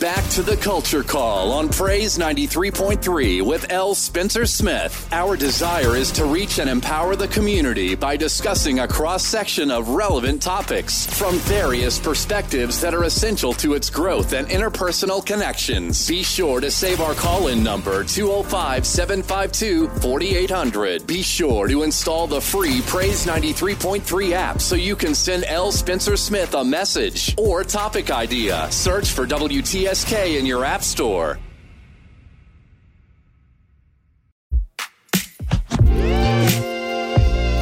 back to the Culture Call on Praise 93.3 with L. Spencer Smith. Our desire is to reach and empower the community by discussing a cross section of relevant topics from various perspectives that are essential to its growth and interpersonal connections. Be sure to save our call in number 205 752 4800. Be sure to install the free Praise 93.3 app so you can send L. Spencer Smith a message or topic idea. Search for WTSK in your App Store.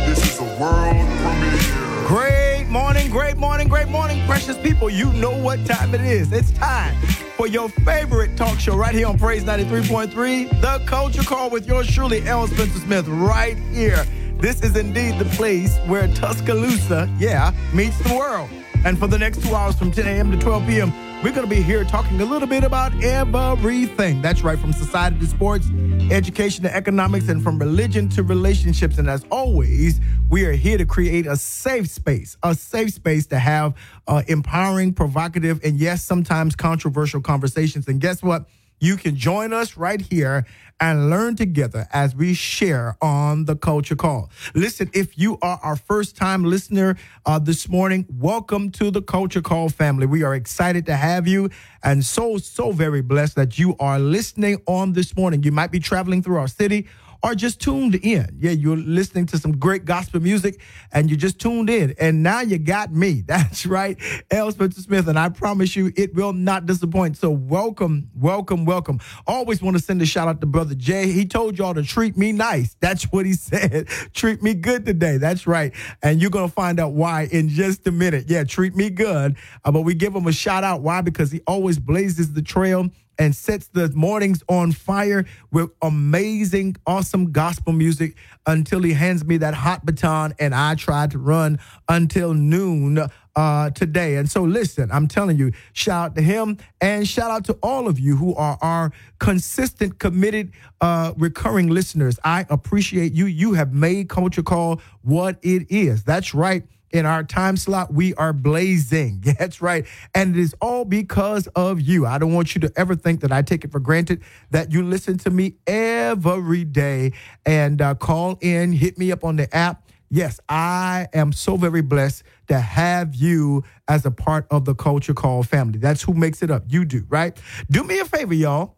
This is a world premiere. Great morning, great morning, great morning, precious people. You know what time it is. It's time for your favorite talk show right here on Praise 93.3, The Culture Call with yours truly, L. Spencer Smith, right here. This is indeed the place where Tuscaloosa, yeah, meets the world. And for the next two hours from 10 a.m. to 12 p.m., we're going to be here talking a little bit about everything. That's right, from society to sports, education to economics, and from religion to relationships. And as always, we are here to create a safe space, a safe space to have uh, empowering, provocative, and yes, sometimes controversial conversations. And guess what? You can join us right here and learn together as we share on the Culture Call. Listen, if you are our first time listener uh, this morning, welcome to the Culture Call family. We are excited to have you and so, so very blessed that you are listening on this morning. You might be traveling through our city or just tuned in. Yeah, you're listening to some great gospel music and you just tuned in. And now you got me. That's right, L. Spencer Smith. And I promise you, it will not disappoint. So welcome, welcome, welcome. Always want to send a shout out to Brother Jay. He told y'all to treat me nice. That's what he said. treat me good today. That's right. And you're going to find out why in just a minute. Yeah, treat me good. Uh, but we give him a shout out. Why? Because he always blazes the trail and sets the mornings on fire with amazing, awesome gospel music until he hands me that hot baton and I try to run until noon uh, today. And so, listen, I'm telling you, shout out to him and shout out to all of you who are our consistent, committed, uh, recurring listeners. I appreciate you. You have made Culture Call what it is. That's right in our time slot, we are blazing. That's right. And it is all because of you. I don't want you to ever think that I take it for granted that you listen to me every day and uh, call in, hit me up on the app. Yes, I am so very blessed to have you as a part of the Culture Call family. That's who makes it up. You do, right? Do me a favor, y'all.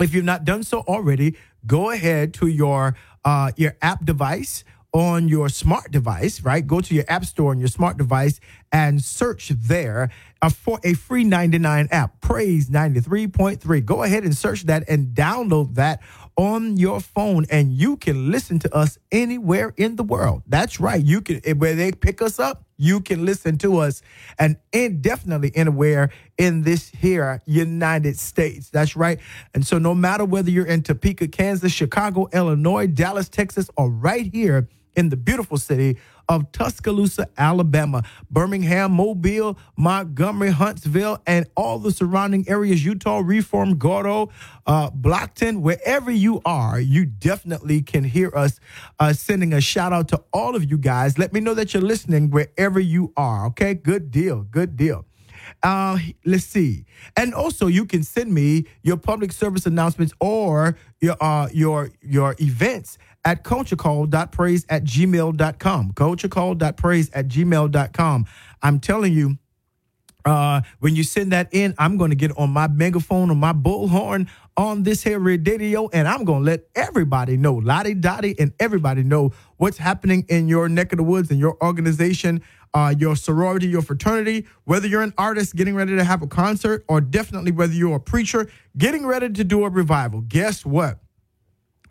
If you've not done so already, go ahead to your uh, your app device on your smart device, right? Go to your app store on your smart device and search there uh, for a free 99 app, Praise 93.3. Go ahead and search that and download that on your phone and you can listen to us anywhere in the world. That's right. You can where they pick us up, you can listen to us and indefinitely anywhere in this here United States. That's right. And so no matter whether you're in Topeka, Kansas, Chicago, Illinois, Dallas, Texas, or right here in the beautiful city of Tuscaloosa, Alabama, Birmingham, Mobile, Montgomery, Huntsville, and all the surrounding areas Eutaw, Reform, Gordo, uh, Blocton, wherever you are, you definitely can hear us uh, sending a shout out to all of you guys. Let me know that you're listening wherever you are. Okay, good deal, good deal. Uh, let's see. And also you can send me your public service announcements or your uh your your events at culturecall.praise at gmail.com. Culturecall.praise at gmail.com. I'm telling you, uh, when you send that in, I'm going to get on my megaphone or my bullhorn on this here radio, and I'm going to let everybody know, Lottie Dottie, and everybody know what's happening in your neck of the woods and your organization, uh, your sorority, your fraternity, whether you're an artist getting ready to have a concert, or definitely whether you're a preacher getting ready to do a revival. Guess what?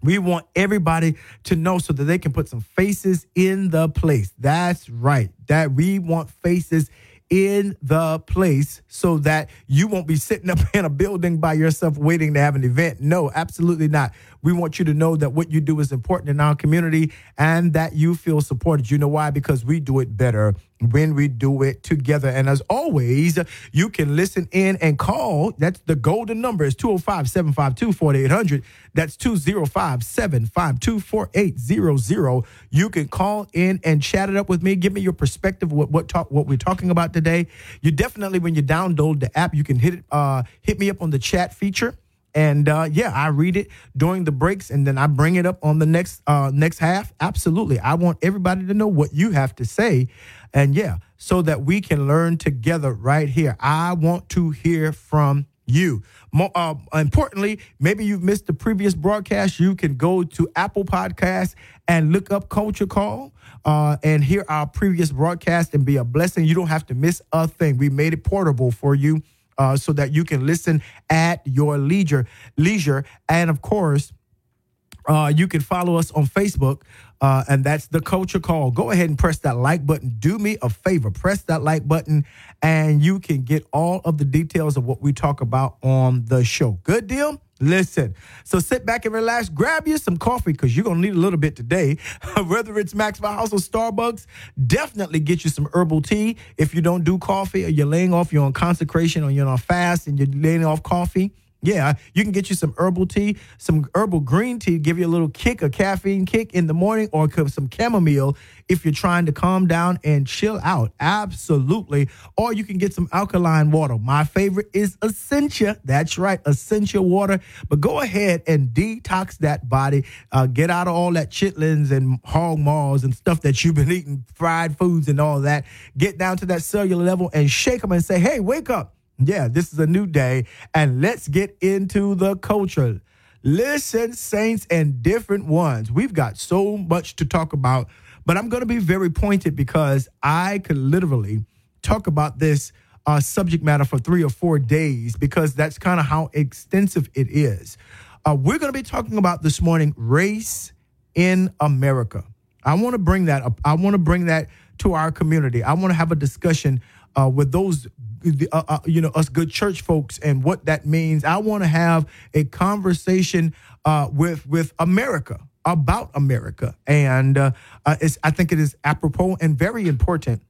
We want everybody to know so that they can put some faces in the place. That's right. That we want faces in the place so that you won't be sitting up in a building by yourself waiting to have an event. No, absolutely not. We want you to know that what you do is important in our community and that you feel supported. You know why? Because we do it better when we do it together. And as always, you can listen in and call. That's the golden number is 205 752 4800. That's 205 752 4800. You can call in and chat it up with me. Give me your perspective what what talk what we're talking about today. You definitely when you download the app, you can hit it uh hit me up on the chat feature and uh, yeah, I read it during the breaks, and then I bring it up on the next uh, next half. Absolutely, I want everybody to know what you have to say, and yeah, so that we can learn together right here. I want to hear from you. More, uh, importantly, maybe you've missed the previous broadcast. You can go to Apple Podcasts and look up Culture Call uh, and hear our previous broadcast and be a blessing. You don't have to miss a thing. We made it portable for you uh, so that you can listen at your leisure. Leisure, and of course, uh, you can follow us on Facebook, uh, and that's the Culture Call. Go ahead and press that like button. Do me a favor, press that like button, and you can get all of the details of what we talk about on the show. Good deal? Listen, so sit back and relax. Grab you some coffee because you're going to need a little bit today. Whether it's Maxwell House or Starbucks, definitely get you some herbal tea. If you don't do coffee or you're laying off, you're on consecration or you're on fast and you're laying off coffee, yeah, you can get you some herbal tea, some herbal green tea, give you a little kick, a caffeine kick in the morning, or some chamomile if you're trying to calm down and chill out. Absolutely. Or you can get some alkaline water. My favorite is Essentia. That's right, Essentia water. But go ahead and detox that body. Uh, get out of all that chitlins and hog maws and stuff that you've been eating, fried foods and all that. Get down to that cellular level and shake them and say, hey, wake up. Yeah, this is a new day, and let's get into the culture. Listen, saints and different ones. We've got so much to talk about, but I'm going to be very pointed because I could literally talk about this uh, subject matter for three or four days because that's kind of how extensive it is. Uh, we're going to be talking about this morning race in America. I want to bring that up. I want to bring that to our community. I want to have a discussion uh, with those uh, uh, you know us good church folks and what that means. I want to have a conversation uh, with with America about America, and uh, uh, I think it is apropos and very important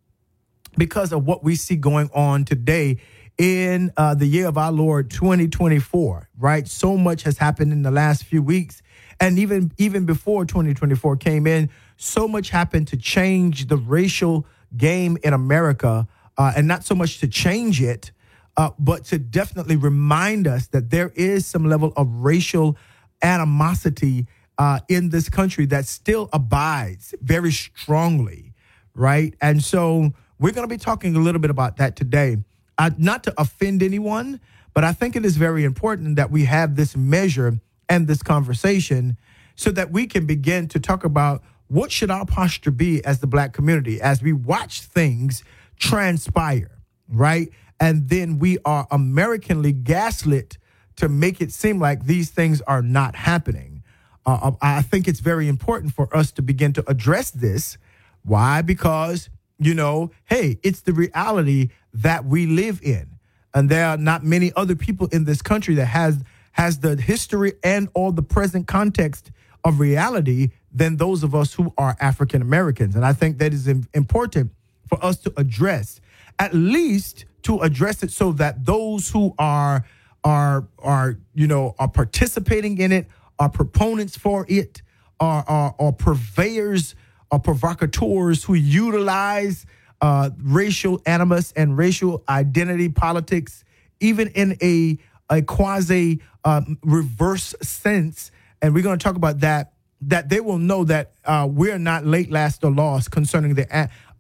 because of what we see going on today in uh, the year of our Lord 2024. Right, so much has happened in the last few weeks, and even even before 2024 came in, so much happened to change the racial game in America uh, and not so much to change it, uh, but to definitely remind us that there is some level of racial animosity uh, in this country that still abides very strongly, right? And so we're going to be talking a little bit about that today. Uh, not to offend anyone, but I think it is very important that we have this measure and this conversation so that we can begin to talk about what should our posture be as the black community as we watch things transpire, right? And then we are Americanly gaslit to make it seem like these things are not happening. Uh, uh, I think it's very important for us to begin to address this. Why? Because, you know, hey, it's the reality that we live in. And there are not many other people in this country that has has the history and all the present context of reality than those of us who are African Americans. And I think that is important for us to address, at least to address it so that those who are are are you know are participating in it, are proponents for it, are are, are purveyors, are provocateurs who utilize uh, racial animus and racial identity politics, even in a a quasi uh, reverse sense. And we're going to talk about that. That they will know that uh, we're not late, last, or lost concerning the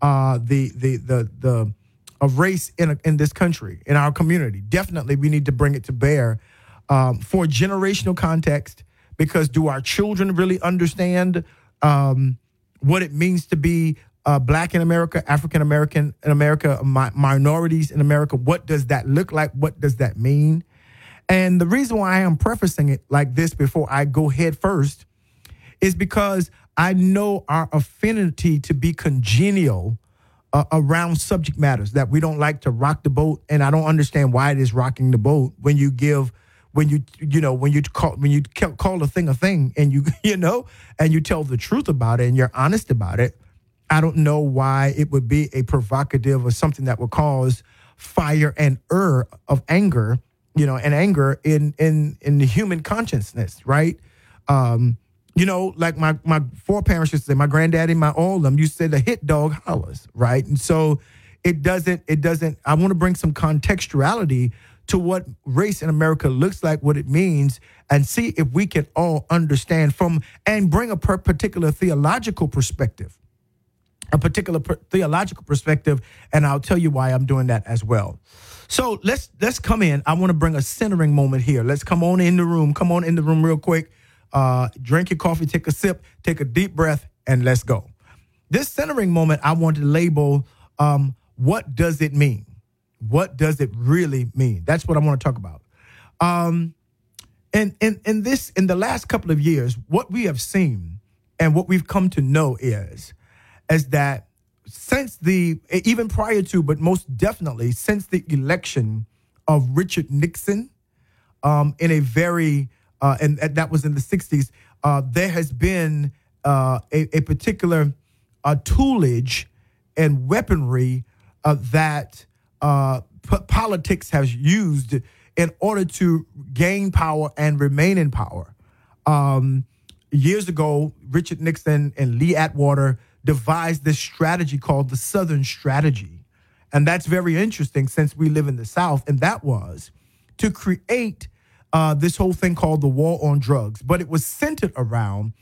uh, the the the the of race in a, in this country in our community. Definitely, we need to bring it to bear um, for generational context. Because do our children really understand um, what it means to be uh, black in America, African American in America, mi- minorities in America? What does that look like? What does that mean? And the reason why I am prefacing it like this before I go head first is because I know our affinity to be congenial uh, around subject matters that we don't like to rock the boat, and I don't understand why it is rocking the boat when you give when you you know when you call when you call a thing a thing and you you know and you tell the truth about it and you're honest about it I don't know why it would be a provocative or something that would cause fire and ur of anger, you know, and anger in in in the human consciousness, right? Um, you know, like my my foreparents used to say, my granddaddy, my all them you say the hit dog hollers, right? And so it doesn't it doesn't I want to bring some contextuality to what race in America looks like, what it means, and see if we can all understand from and bring a particular theological perspective, a particular per- theological perspective, and I'll tell you why I'm doing that as well. So let's let's come in. I want to bring a centering moment here. Let's come on in the room. Come on in the room real quick. Uh, drink your coffee, take a sip, take a deep breath, and let's go. This centering moment, I want to label um, what does it mean? What does it really mean? That's what I want to talk about. Um, and in in this in the last couple of years, what we have seen and what we've come to know is is that since the even prior to, but most definitely since the election of Richard Nixon, um, in a very uh, and, and that was in the '60s, uh, there has been uh, a, a particular uh, toolage and weaponry uh, that p- politics has used in order to gain power and remain in power. Um, years ago, Richard Nixon and Lee Atwater devised this strategy called the Southern Strategy. And that's very interesting since we live in the South. And that was to create uh, this whole thing called the war on drugs. But it was centered around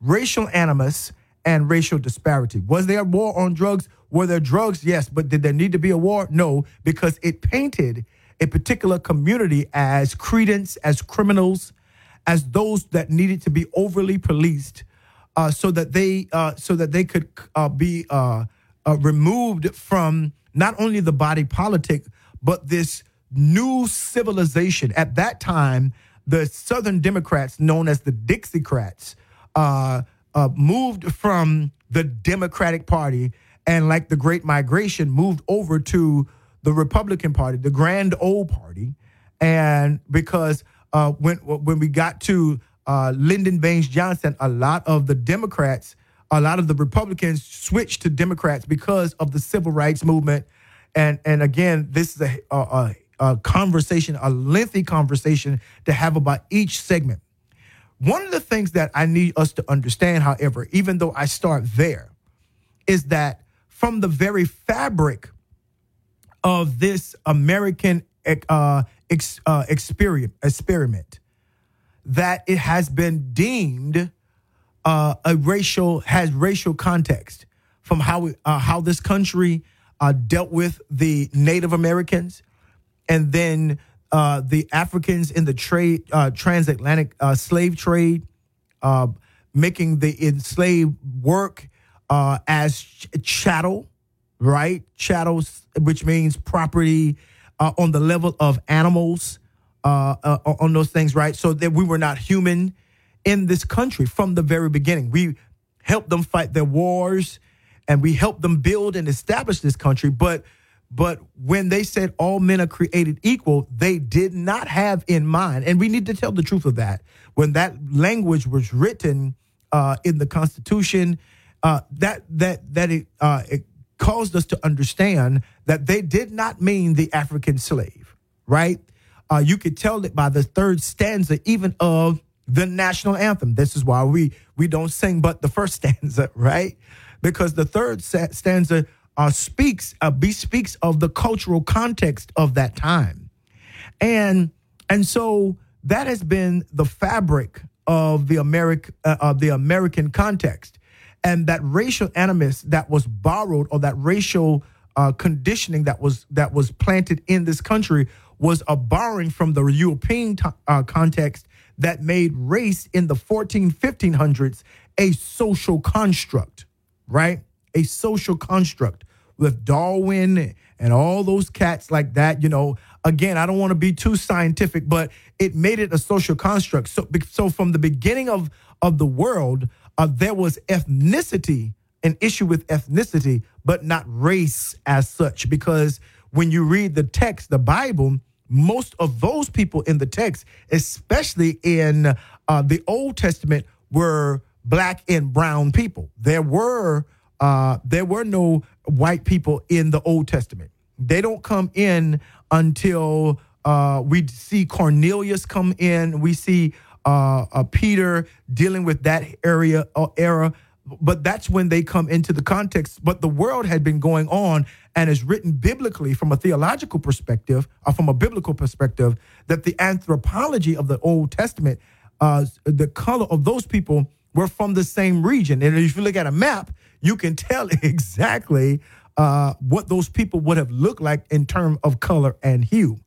racial animus and racial disparity. Was there a war on drugs? Were there drugs? Yes. But did there need to be a war? No, because it painted a particular community as credence, as criminals, as those that needed to be overly policed, uh, so that they uh, so that they could uh, be uh, uh, removed from not only the body politic but this new civilization. At that time, the Southern Democrats, known as the Dixiecrats, uh, moved from the Democratic Party and, like the Great Migration, moved over to the Republican Party, the Grand Old Party, and because uh, when when we got to uh, Lyndon Baines Johnson, a lot of the Democrats, a lot of the Republicans switched to Democrats because of the civil rights movement, and and again, this is a, a, a conversation, a lengthy conversation to have about each segment. One of the things that I need us to understand, however, even though I start there, is that from the very fabric of this American uh, ex, uh, experiment, experiment, that it has been deemed uh, a racial has racial context from how we, uh, how this country uh, dealt with the Native Americans, and then uh, the Africans in the trade transatlantic slave trade, making the enslaved work as ch- chattel right? Chattels, which means property uh, on the level of animals, uh, uh, on those things, right? So that we were not human in this country from the very beginning. We helped them fight their wars, and we helped them build and establish this country. But but when they said all men are created equal, they did not have in mind, and we need to tell the truth of that. When that language was written uh, in the Constitution, uh, that that that it, uh, it caused us to understand that they did not mean the African slave, right? Uh, you could tell it by the third stanza, even of the national anthem. This is why we we don't sing but the first stanza, right? Because the third stanza uh, speaks uh, bespeaks of the cultural context of that time, and and so that has been the fabric of the American uh, of the American context. And that racial animus that was borrowed or that racial uh, conditioning that was that was planted in this country was a borrowing from the European t- uh, context that made race in the 14 1500s a social construct, right? A social construct with Darwin and all those cats like that. You know, again, I don't want to be too scientific, but it made it a social construct. So, so from the beginning of of the world, uh, there was ethnicity, an issue with ethnicity, but not race as such. Because when you read the text, the Bible, most of those people in the text, especially in uh, the Old Testament, were black and brown people. There were uh, there were no white people in the Old Testament. They don't come in until uh, we see Cornelius come in. We see uh, uh, Peter dealing with that area uh, era. But that's when they come into the context. But the world had been going on and is written biblically from a theological perspective, or from a biblical perspective, that the anthropology of the Old Testament, uh, the color of those people were from the same region. And if you look at a map, you can tell exactly uh, what those people would have looked like in terms of color and hue.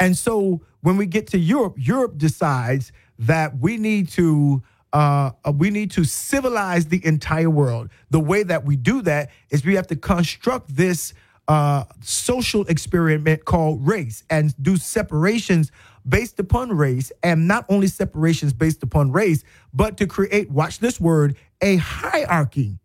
And so when we get to Europe, Europe decides that we need to uh, we need to civilize the entire world. The way that we do that is we have to construct this uh, social experiment called race and do separations based upon race, and not only separations based upon race, but to create, watch this word, a hierarchy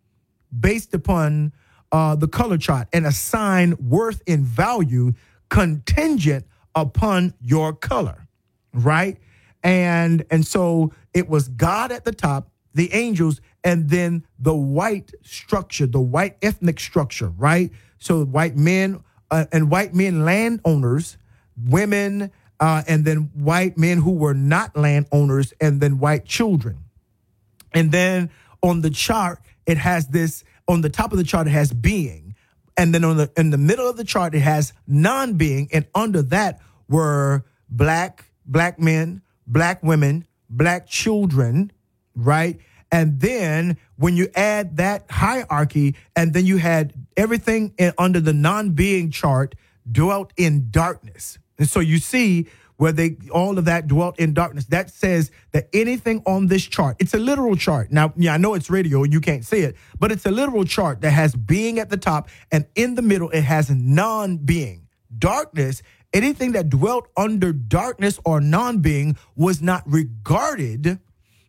based upon uh, the color chart and assign worth and value contingent upon your color, right? And and so it was God at the top, the angels, and then the white structure, the white ethnic structure, right? So white men uh, and white men landowners, women, uh, and then white men who were not landowners, and then white children. And then on the chart, it has this on the top of the chart, it has being. And then on the in the middle of the chart, it has non-being. And under that were black, black men, black women, black children, right? And then when you add that hierarchy, and then you had everything in, under the non-being chart dwelt in darkness. And so you see where they all of that dwelt in darkness. That says that anything on this chart, it's a literal chart. Now, yeah, I know it's radio, you can't see it, but it's a literal chart that has being at the top, and in the middle it has non-being. Darkness, anything that dwelt under darkness or non-being was not regarded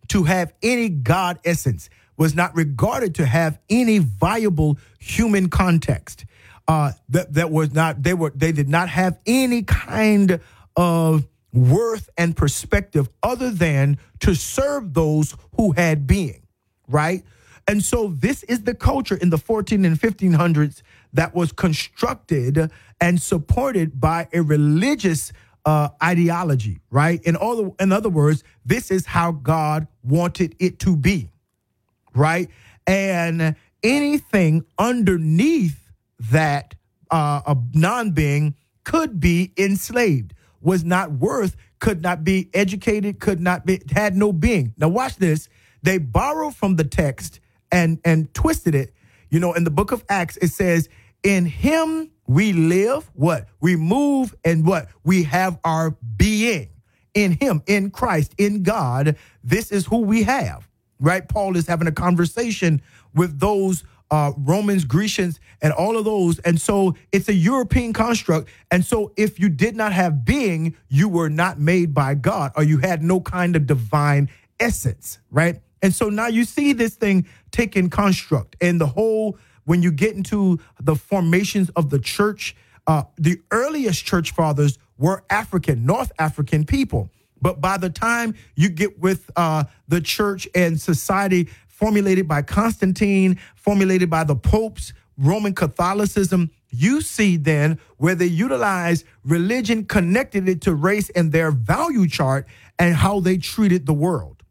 to have any God essence, was not regarded to have any viable human context. Uh, that that was not they were they did not have any kind of worth and perspective other than to serve those who had being, right? And so this is the culture in the 14 and 1500s that was constructed and supported by a religious uh, ideology, right? In other, in other words, this is how God wanted it to be, right? And anything underneath that uh, a non-being could be enslaved was not worth, could not be educated, could not be, had no being. Now, watch this. They borrowed from the text and, and twisted it. You know, in the book of Acts, it says, In him we live, what? We move, and what? We have our being. In him, in Christ, in God, this is who we have, right? Paul is having a conversation with those uh, Romans, Grecians, and all of those. And so it's a European construct. And so if you did not have being, you were not made by God or you had no kind of divine essence, right? And so now you see this thing taking construct and the whole, when you get into the formations of the church, uh, the earliest church fathers were African, North African people. But by the time you get with uh, the church and society formulated by Constantine, formulated by the popes, Roman Catholicism, you see then where they utilize religion, connected it to race and their value chart and how they treated the world,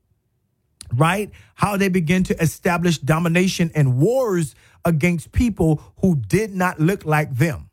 right? How they begin to establish domination and wars against people who did not look like them,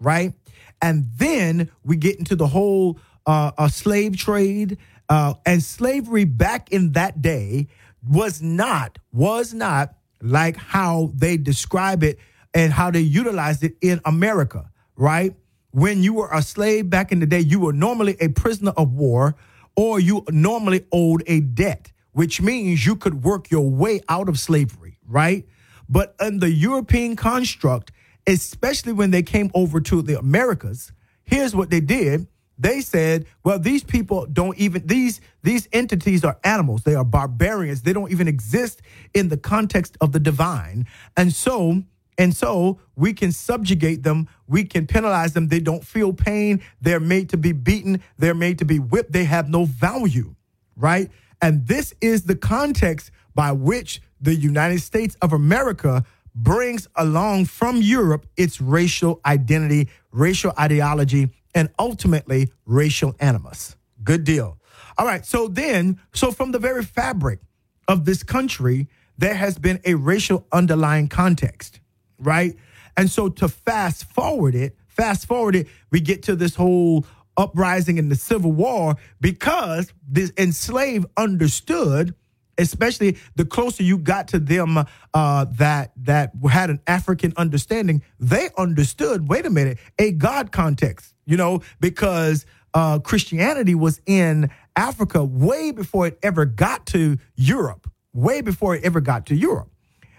right? And then we get into the whole uh, uh, slave trade uh, and slavery back in that day was not, was not like how they describe it and how they utilized it in America, right? When you were a slave back in the day, you were normally a prisoner of war or you normally owed a debt, which means you could work your way out of slavery, right? But in the European construct, especially when they came over to the Americas, here's what they did they said, well, these people don't even these these entities are animals. They are barbarians. They don't even exist in the context of the divine. And so and so we can subjugate them. We can penalize them. They don't feel pain. They're made to be beaten. They're made to be whipped. They have no value, right? And this is the context by which the United States of America brings along from Europe its racial identity, racial ideology, and ultimately racial animus. Good deal. All right. So then, so from the very fabric of this country, there has been a racial underlying context, right? And so to fast forward it, fast forward it, we get to this whole uprising in the Civil War because the enslaved understood, especially the closer you got to them uh, that that had an African understanding, they understood. Wait a minute, a God context, you know, because uh, Christianity was in Africa way before it ever got to Europe, way before it ever got to Europe.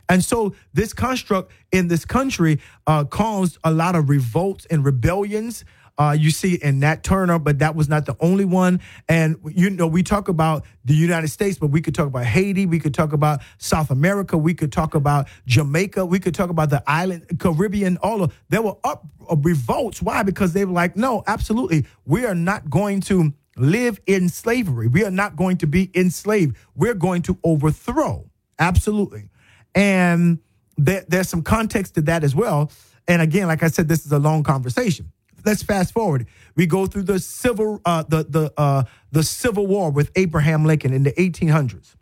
And so this construct in this country uh, caused a lot of revolts and rebellions. Uh, you see in Nat Turner, but that was not the only one. And you know, we talk about the United States, but we could talk about Haiti, we could talk about South America, we could talk about Jamaica, we could talk about the island Caribbean. All of there were up uh, revolts. Why? Because they were like, no, absolutely, we are not going to live in slavery. We are not going to be enslaved. We're going to overthrow. Absolutely. And there, there's some context to that as well. And again, like I said, this is a long conversation. Let's fast forward. We go through the civil uh, the the uh, the Civil War with Abraham Lincoln in the 1800s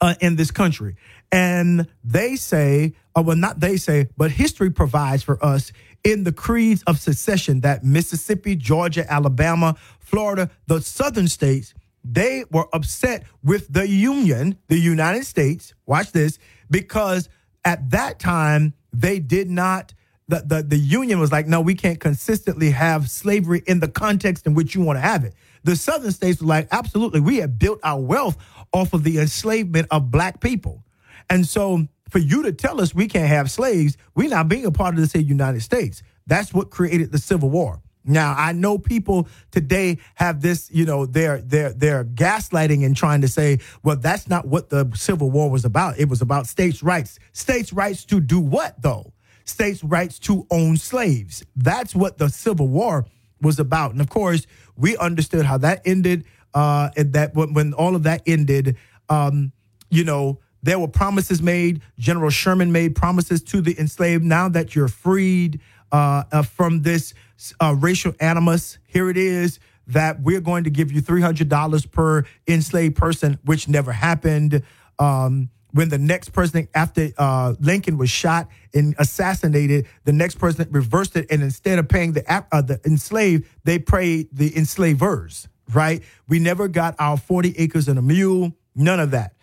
uh, in this country, and they say, uh, well, not they say, but history provides for us in the creeds of secession that Mississippi, Georgia, Alabama, Florida, the southern states they were upset with the Union, the United States. Watch this, because at that time they did not. The, the, the union was like, no, we can't consistently have slavery in the context in which you want to have it. The southern states were like, absolutely, we have built our wealth off of the enslavement of black people. And so for you to tell us we can't have slaves, we're not being a part of the same United States. That's what created the Civil War. Now I know people today have this, you know, they're they're they're gaslighting and trying to say, well, that's not what the Civil War was about. It was about states' rights. States' rights to do what though? States' rights to own slaves. That's what the Civil War was about. And of course, we understood how that ended. Uh, and that when, when all of that ended, um, you know, there were promises made. General Sherman made promises to the enslaved. Now that you're freed uh, uh, from this uh, racial animus. Here it is that we're going to give you $300 per enslaved person, which never happened. Um, when the next president, after uh, Lincoln was shot and assassinated, the next president reversed it, and instead of paying the uh, the enslaved, they paid the enslavers. Right? We never got our forty acres and a mule. None of that.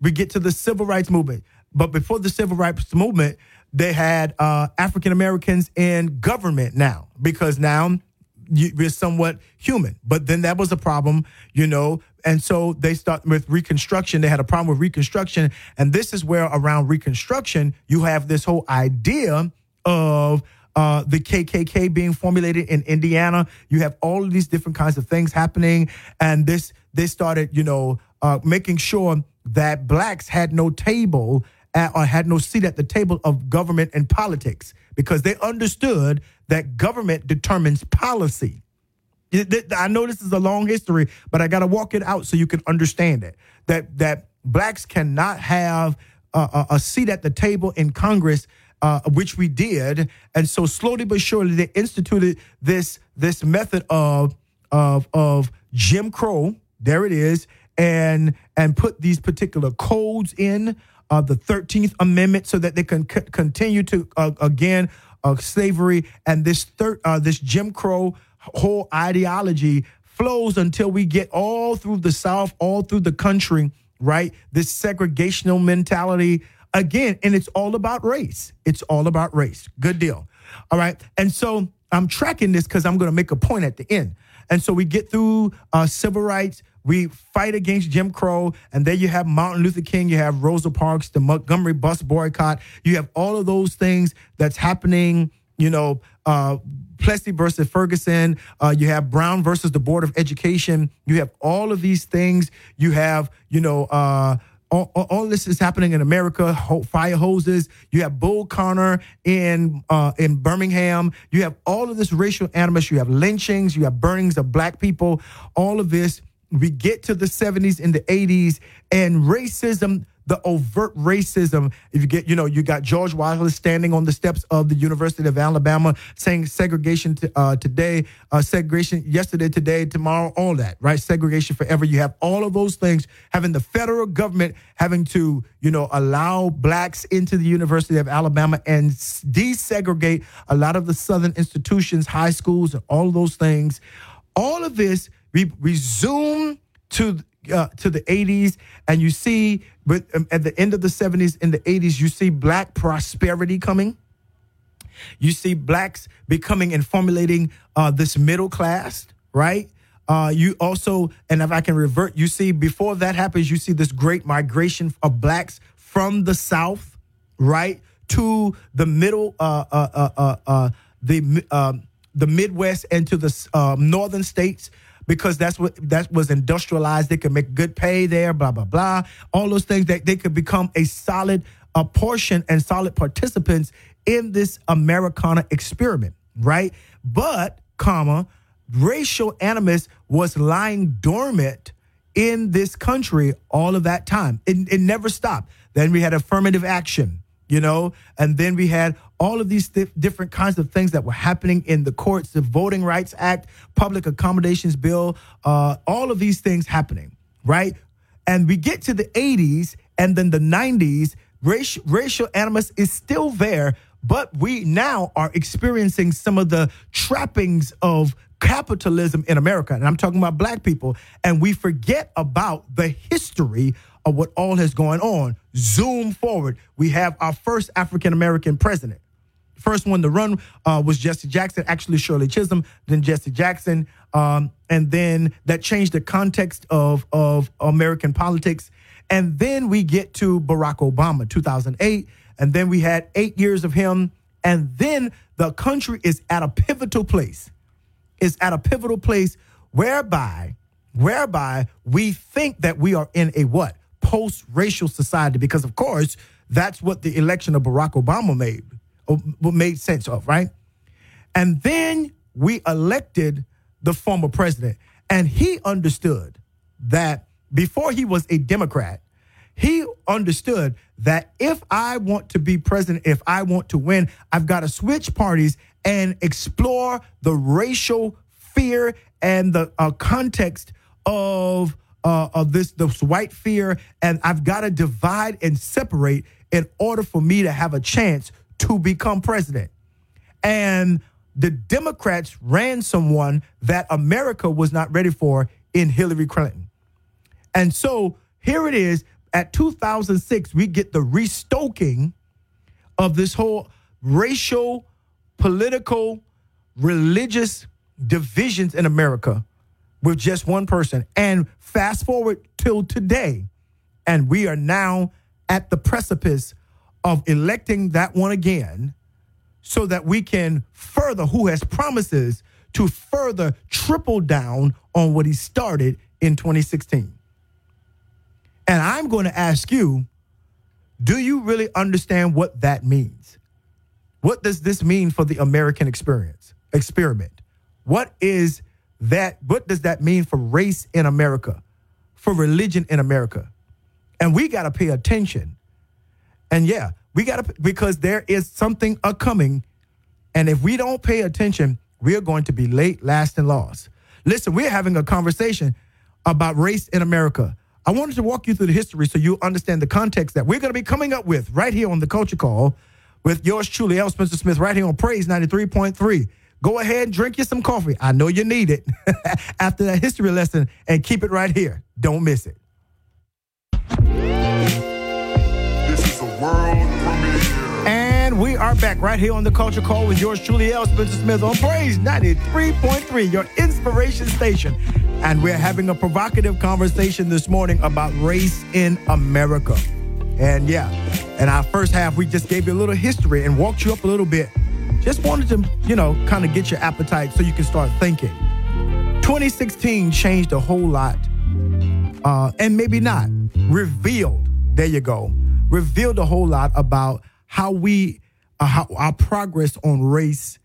We get to the civil rights movement, but before the civil rights movement, they had uh, African Americans in government now because now you, we're somewhat human. But then that was a problem, you know. And so they start with Reconstruction. They had a problem with Reconstruction. And this is where around Reconstruction, you have this whole idea of uh, the KKK being formulated in Indiana. You have all of these different kinds of things happening. And this, they started, you know, uh, making sure that blacks had no table at, or had no seat at the table of government and politics because they understood that government determines policy. I know this is a long history, but I got to walk it out so you can understand it. That that blacks cannot have a, a seat at the table in Congress, uh, which we did, and so slowly but surely they instituted this this method of of of Jim Crow. There it is, and and put these particular codes in uh, the 13th Amendment so that they can c- continue to, uh, again, uh, slavery and this, thir- uh, this Jim Crow whole ideology flows until we get all through the South, all through the country, right? This segregational mentality again, and it's all about race. It's all about race. Good deal. All right. And so I'm tracking this because I'm going to make a point at the end. And so we get through uh, civil rights, we fight against Jim Crow, and there you have Martin Luther King, you have Rosa Parks, the Montgomery bus boycott, you have all of those things that's happening. You know, uh, Plessy versus Ferguson. Uh, you have Brown versus the Board of Education. You have all of these things. You have, you know, uh, all, all, this is happening in America. Fire hoses. You have Bull Connor in uh, in Birmingham. You have all of this racial animus. You have lynchings. You have burnings of black people. All of this we get to the 70s and the 80s, and racism, the overt racism. If you get, you know, you got George Wallace standing on the steps of the University of Alabama saying segregation to, uh, today, uh, segregation yesterday, today, tomorrow, all that, right? Segregation forever. You have all of those things having the federal government having to, you know, allow blacks into the University of Alabama and desegregate a lot of the Southern institutions, high schools, and all those things. All of this, we resume to uh, to the 80s, and you see, but um, at the end of the 70s, in the 80s, you see black prosperity coming. You see blacks becoming and formulating uh, this middle class, right? Uh, you also, and if I can revert, you see before that happens, you see this great migration of blacks from the South, right, to the middle, uh, uh, uh, uh, uh the uh, the Midwest and to the uh, northern states because that's what that was industrialized. They could make good pay there, blah blah blah. All those things that they could become a solid a portion and solid participants in this Americana experiment, right? But, comma, racial animus was lying dormant in this country all of that time. It, it never stopped. Then we had affirmative action you know? And then we had all of these th- different kinds of things that were happening in the courts the voting rights act public accommodations bill uh, all of these things happening right? And we get to the 80s and then the 90s racial, racial animus is still there but we now are experiencing some of the trappings of capitalism in america. And i'm talking about black people. And we forget about the history of what all has gone on. Zoom forward, we have our first African American president. First one to run uh, was Jesse Jackson, actually Shirley Chisholm, then Jesse Jackson, um, and then that changed the context of of American politics. And then we get to Barack Obama, 2008, and then we had eight years of him, and then the country is at a pivotal place. It's at a pivotal place whereby whereby we think that we are in a what post racial society because, of course, that's what the election of Barack Obama made made sense of, right? And then we elected the former president, and he understood that before he was a Democrat, he understood that if I want to be president, if I want to win, I've got to switch parties and explore the racial fear and the uh, context of uh, of this this white fear, and I've got to divide and separate in order for me to have a chance to become president. And the Democrats ran someone that America was not ready for in Hillary Clinton. And so here it is at 2006, we get the restoking of this whole racial, political, religious divisions in America with just one person. And fast forward till today, and we are now at the precipice of electing that one again so that we can further, who has promises to further triple down on what he started in 2016. And I'm going to ask you do you really understand what that means? What does this mean for the American experience, experiment? What is that what does that mean for race in America, for religion in America? And we got to pay attention. And yeah, we got to because there is something a coming, and if we don't pay attention, we're going to be late, last, and lost. Listen, we're having a conversation about race in America. I wanted to walk you through the history so you understand the context that we're going to be coming up with right here on the Culture Call with yours truly, L. Spencer Smith, right here on Praise 93.3. Go ahead and drink you some coffee. I know you need it after that history lesson and keep it right here. Don't miss it. This is a world premiere. And we are back right here on the Culture Call with yours truly, L. Spencer Smith on Praise 93.3, your inspiration station. And we're having a provocative conversation this morning about race in America. And yeah, in our first half, we just gave you a little history and walked you up a little bit just wanted to, you know, kind of get your appetite so you can start thinking. 2016 changed a whole lot, uh, and maybe not. Revealed, there you go, revealed a whole lot about how we, uh, how our progress on race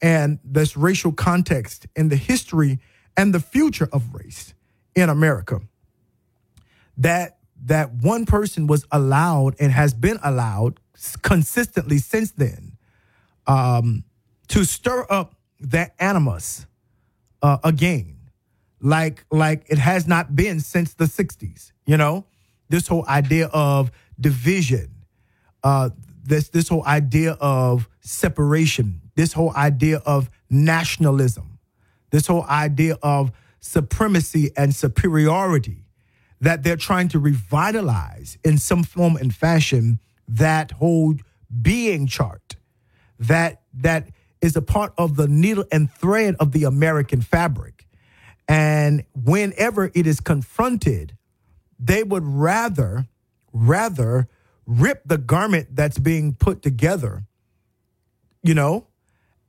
and this racial context and the history and the future of race in America. That that one person was allowed and has been allowed consistently since then um, to stir up that animus uh, again, like like it has not been since the '60s. You know, this whole idea of division, uh, this this whole idea of separation, this whole idea of nationalism, this whole idea of supremacy and superiority that they're trying to revitalize in some form and fashion that whole being chart that that is a part of the needle and thread of the American fabric. And whenever it is confronted, they would rather rather rip the garment that's being put together, you know,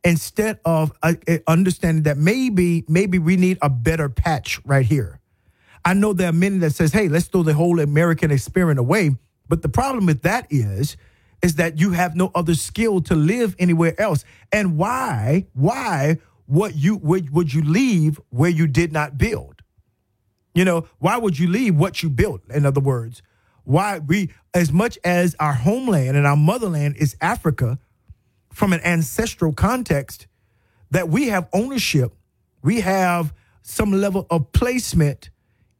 instead of uh, understanding that maybe maybe we need a better patch right here. I know there are many that says, "Hey, let's throw the whole American experiment away." But the problem with that is is that you have no other skill to live anywhere else. And why, why what you would, would you leave where you did not build? You know, why would you leave what you built? In other words, why we, as much as our homeland and our motherland is Africa, from an ancestral context, that we have ownership, we have some level of placement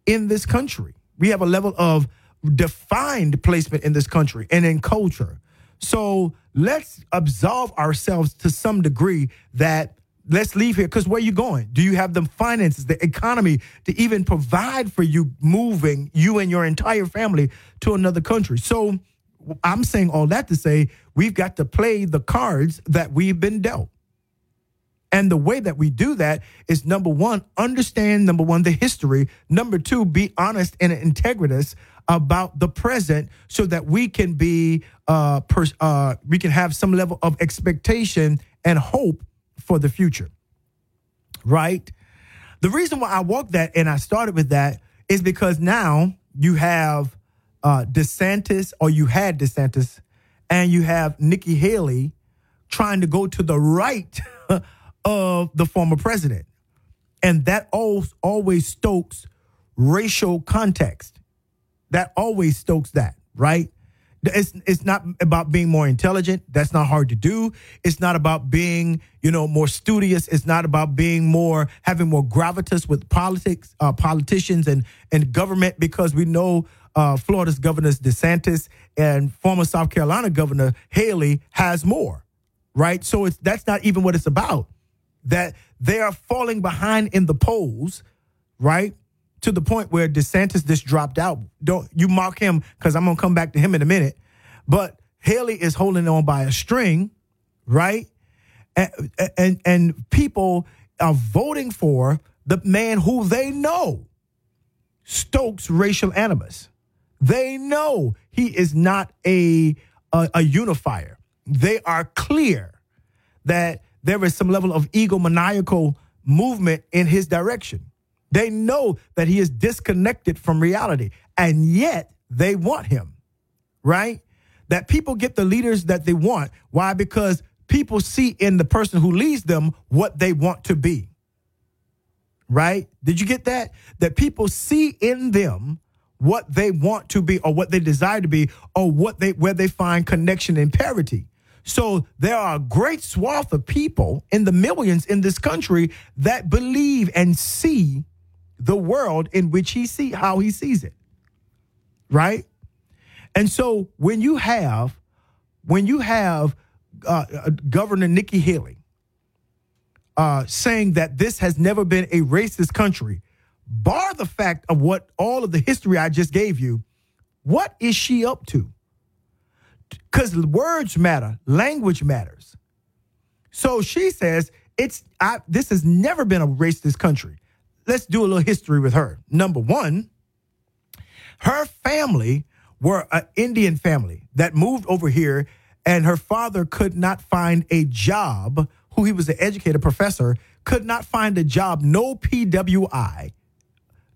in this country. We have a level of defined placement in this country and in culture. So let's absolve ourselves to some degree that let's leave here because where are you going? Do you have the finances, the economy to even provide for you moving you and your entire family to another country? So I'm saying all that to say we've got to play the cards that we've been dealt. And the way that we do that is number one, understand number one, the history. Number two, be honest and integritous about the present so that we can be uh, pers- uh, we can have some level of expectation and hope for the future. Right? The reason why i walked that and i started with that is because now you have uh, desantis or you had desantis and you have nikki haley trying to go to the right of the former president. And that always stokes racial context that always stokes that, right? It's it's not about being more intelligent. That's not hard to do. It's not about being, you know, more studious. It's not about being more having more gravitas with politics, uh, politicians, and and government. Because we know uh, Florida's governor DeSantis and former South Carolina governor Haley has more, right? So it's that's not even what it's about. That they are falling behind in the polls, right? To the point where DeSantis just dropped out. Don't you mark him because I'm gonna come back to him in a minute. But Haley is holding on by a string, right? And, and and people are voting for the man who they know stokes racial animus. They know he is not a, a, a unifier. They are clear that there is some level of egomaniacal movement in his direction. They know that he is disconnected from reality, and yet they want him, right? That people get the leaders that they want. Why? Because people see in the person who leads them what they want to be. Right? Did you get that? That people see in them what they want to be or what they desire to be or what they where they find connection and parity. So there are a great swath of people in the millions in this country that believe and see the world in which he see how he sees it. Right? And so when you have when you have uh, uh, Governor Nikki Haley uh, saying that this has never been a racist country, bar the fact of what all of the history I just gave you, what is she up to? Because words matter, language matters. So she says it's I, this has never been a racist country let's do a little history with her. Number one, her family were an Indian family that moved over here, and her father could not find a job. Who he was an educated professor, could not find a job. No PWI,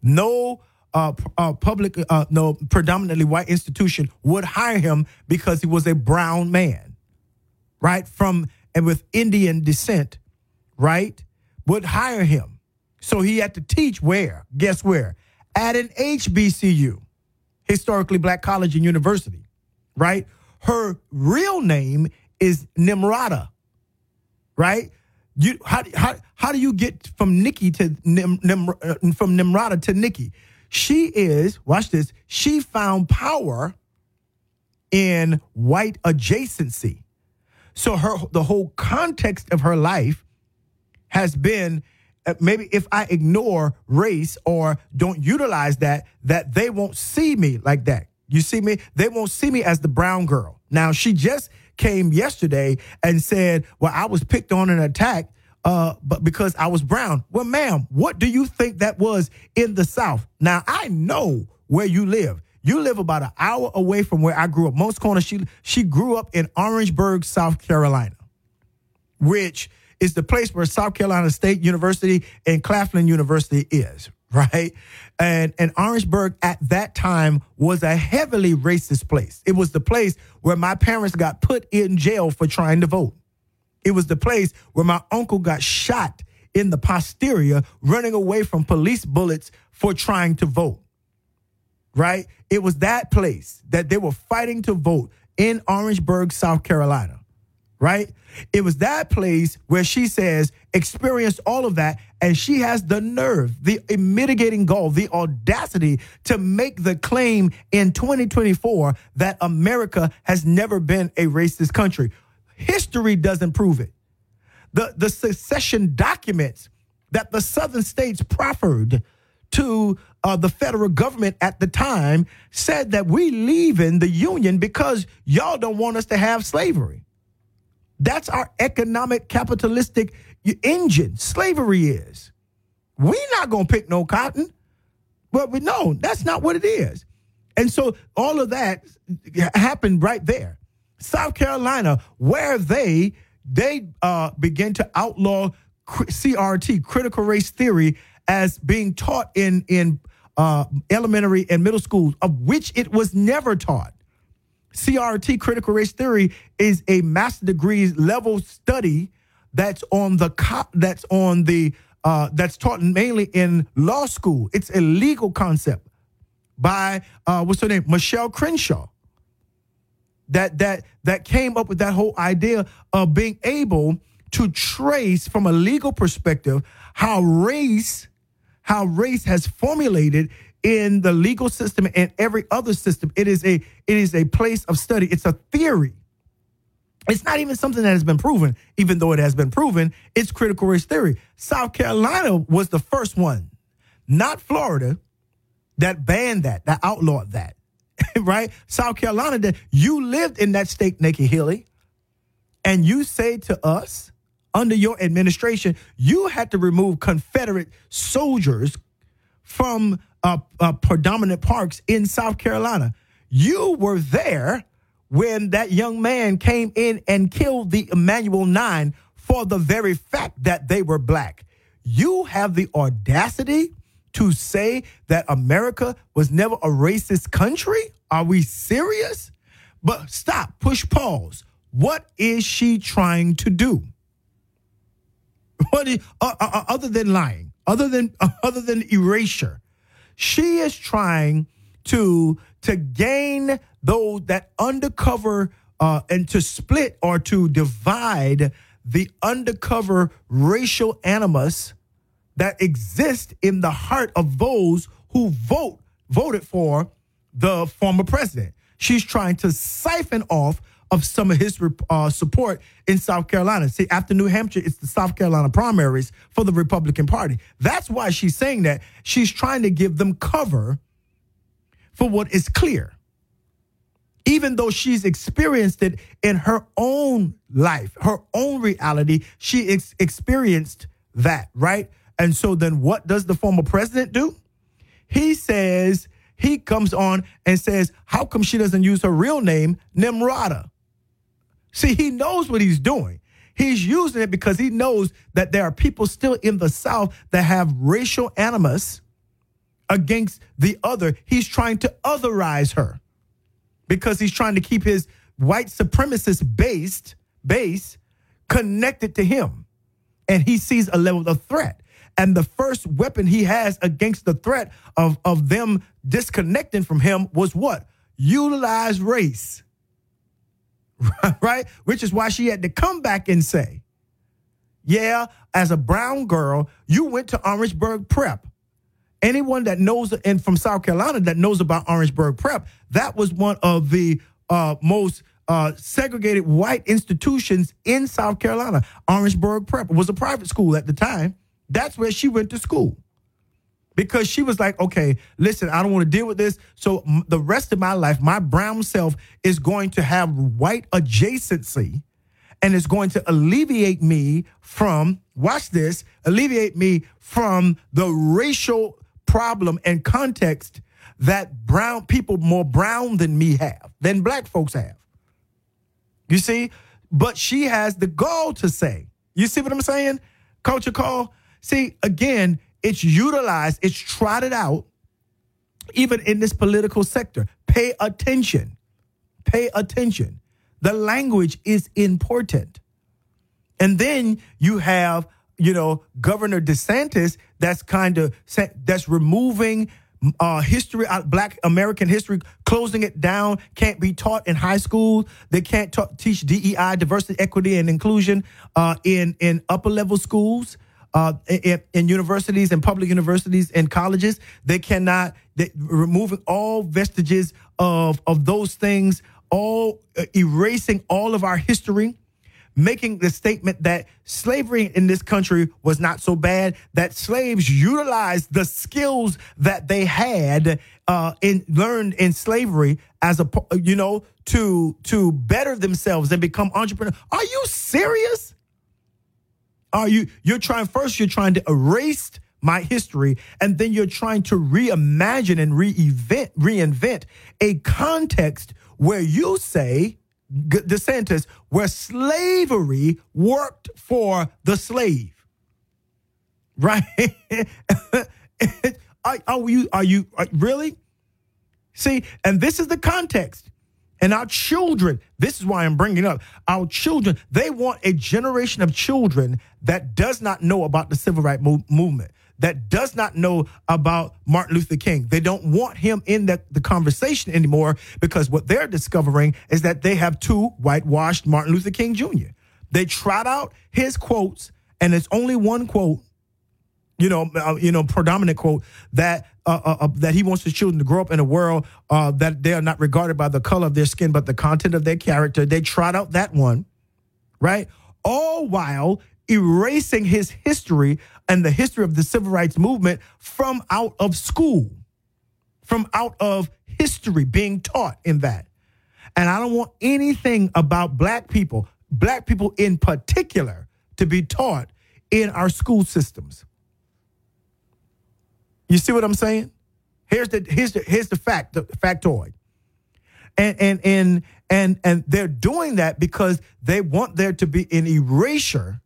no uh, uh, public, uh, no predominantly white institution would hire him because he was a brown man, right? From and with Indian descent, right? Would hire him. So he had to teach where? Guess where? At an HBCU. historically black college and university, right? Her real name is Nimrata, right? You how how how do you get from Nikki to Nim, Nim, uh, from Nimrata to Nikki? She is watch this. She found power in white adjacency. So her the whole context of her life has been maybe if I ignore race or don't utilize that, that they won't see me like that. You see me? They won't see me as the brown girl. Now she just came yesterday and said, "Well, I was picked on and attacked, uh, but because I was brown." Well, ma'am, what do you think that was in the South? Now I know where you live. You live about an hour away from where I grew up. Moncks Corners. She she grew up in Orangeburg, South Carolina, which is the place where South Carolina State University and Claflin University is, right? And and Orangeburg at that time was a heavily racist place. It was the place where my parents got put in jail for trying to vote. It was the place where my uncle got shot in the posterior running away from police bullets for trying to vote. Right? It was that place that they were fighting to vote in Orangeburg, South Carolina. Right? It was that place where she says experienced all of that, and she has the nerve, the mitigating goal, the audacity to make the claim in 2024 that America has never been a racist country. History doesn't prove it. The, the secession documents that the southern states proffered to uh, the federal government at the time said that we leave in the union because y'all don't want us to have slavery. That's our economic capitalistic engine. Slavery is. We're not going to pick no cotton. But we know that's not what it is. And so all of that happened right there. South Carolina, where they they uh, begin to outlaw CRT, critical race theory, as being taught in in uh, elementary and middle schools, of which it was never taught. CRT, critical race theory, is a master degree level study that's on the co- that's on the uh, that's taught mainly in law school. It's a legal concept by uh, what's her name, Michelle Crenshaw. That that that came up with that whole idea of being able to trace from a legal perspective how race how race has formulated in the legal system and every other system. It is a it is a place of study. It's a theory. It's not even something that has been proven, even though it has been proven. It's critical race theory. South Carolina was the first one, not Florida, that banned that, that outlawed that. right? South Carolina, that you lived in that state, Nikki Haley, and you say to us, under your administration, you had to remove Confederate soldiers from uh, uh, predominant parks in South Carolina. You were there when that young man came in and killed the Emanuel Nine for the very fact that they were black. You have the audacity to say that America was never a racist country? Are we serious? But stop, push pause. What is she trying to do? What is, uh, uh, uh other than lying, other than uh, other than erasure? She is trying to to gain those that undercover uh, and to split or to divide the undercover racial animus that exists in the heart of those who vote voted for the former president. She's trying to siphon off of some of his uh, support in South Carolina. See, after New Hampshire, it's the South Carolina primaries for the Republican Party. That's why she's saying that. She's trying to give them cover for what is clear. Even though she's experienced it in her own life, her own reality, she ex- experienced that, right? And so then what does the former president do? He says, he comes on and says, How come she doesn't use her real name, Nimrata? See, he knows what he's doing. He's using it because he knows that there are people still in the South that have racial animus against the other. He's trying to otherize her because he's trying to keep his white supremacist based base connected to him. And he sees a level of threat. And the first weapon he has against the threat of, of them disconnecting from him was what? Utilize race. right? Which is why she had to come back and say, yeah, as a brown girl, you went to Orangeburg Prep. Anyone that knows and from South Carolina that knows about Orangeburg Prep, that was one of the uh, most uh, segregated white institutions in South Carolina. Orangeburg Prep was a private school at the time. That's where she went to school because she was like, okay, listen, I don't want to deal with this. So the rest of my life, my brown self is going to have white adjacency and it's going to alleviate me from, watch this, alleviate me from the racial problem and context that brown people more brown than me have, than black folks have. You see? But she has the gall to say, you see what I'm saying? Culture call. See, again, it's utilized, it's trotted out, even in this political sector. Pay attention. Pay attention. The language is important. And then you have, you know, Governor DeSantis that's kind of that's removing uh, history, uh, Black American history, closing it down, can't be taught in high school. They can't ta- teach DEI, diversity, equity, and inclusion uh, in in upper level schools. Uh, in, universities and public universities and colleges, they cannot they, removing all vestiges of of those things, all uh, erasing all of our history making the statement that slavery in this country was not so bad, that slaves utilized the skills that they had uh, in learned in slavery as a you know to to better themselves and become entrepreneurs. Are you serious? Are you you're trying first you're trying to erase my history and then you're trying to reimagine and reinvent reinvent a context where you say DeSantis, where slavery worked for the slave. Right? are, are, you, are you are, really? See, and this is the context. And our children, this is why I'm bringing up our children, they want a generation of children that does not know about the civil rights movement that does not know about Martin Luther King. They don't want him in the, the conversation anymore because what they're discovering is that they have two whitewashed Martin Luther King Jr. They trot out his quotes, and it's only one quote, you know, uh, you know, predominant quote that uh, uh, uh, that he wants his children to grow up in a world uh, that they are not regarded by the color of their skin, but the content of their character. They trot out that one, right? All while erasing his history and the history of the civil rights movement from out of school, from out of history being taught in that. And I don't want anything about black people, black people in particular, to be taught in our school systems. You see what I'm saying? Here's the here's the here's the fact, the factoid. And and and and and they're doing that because they want there to be an erasure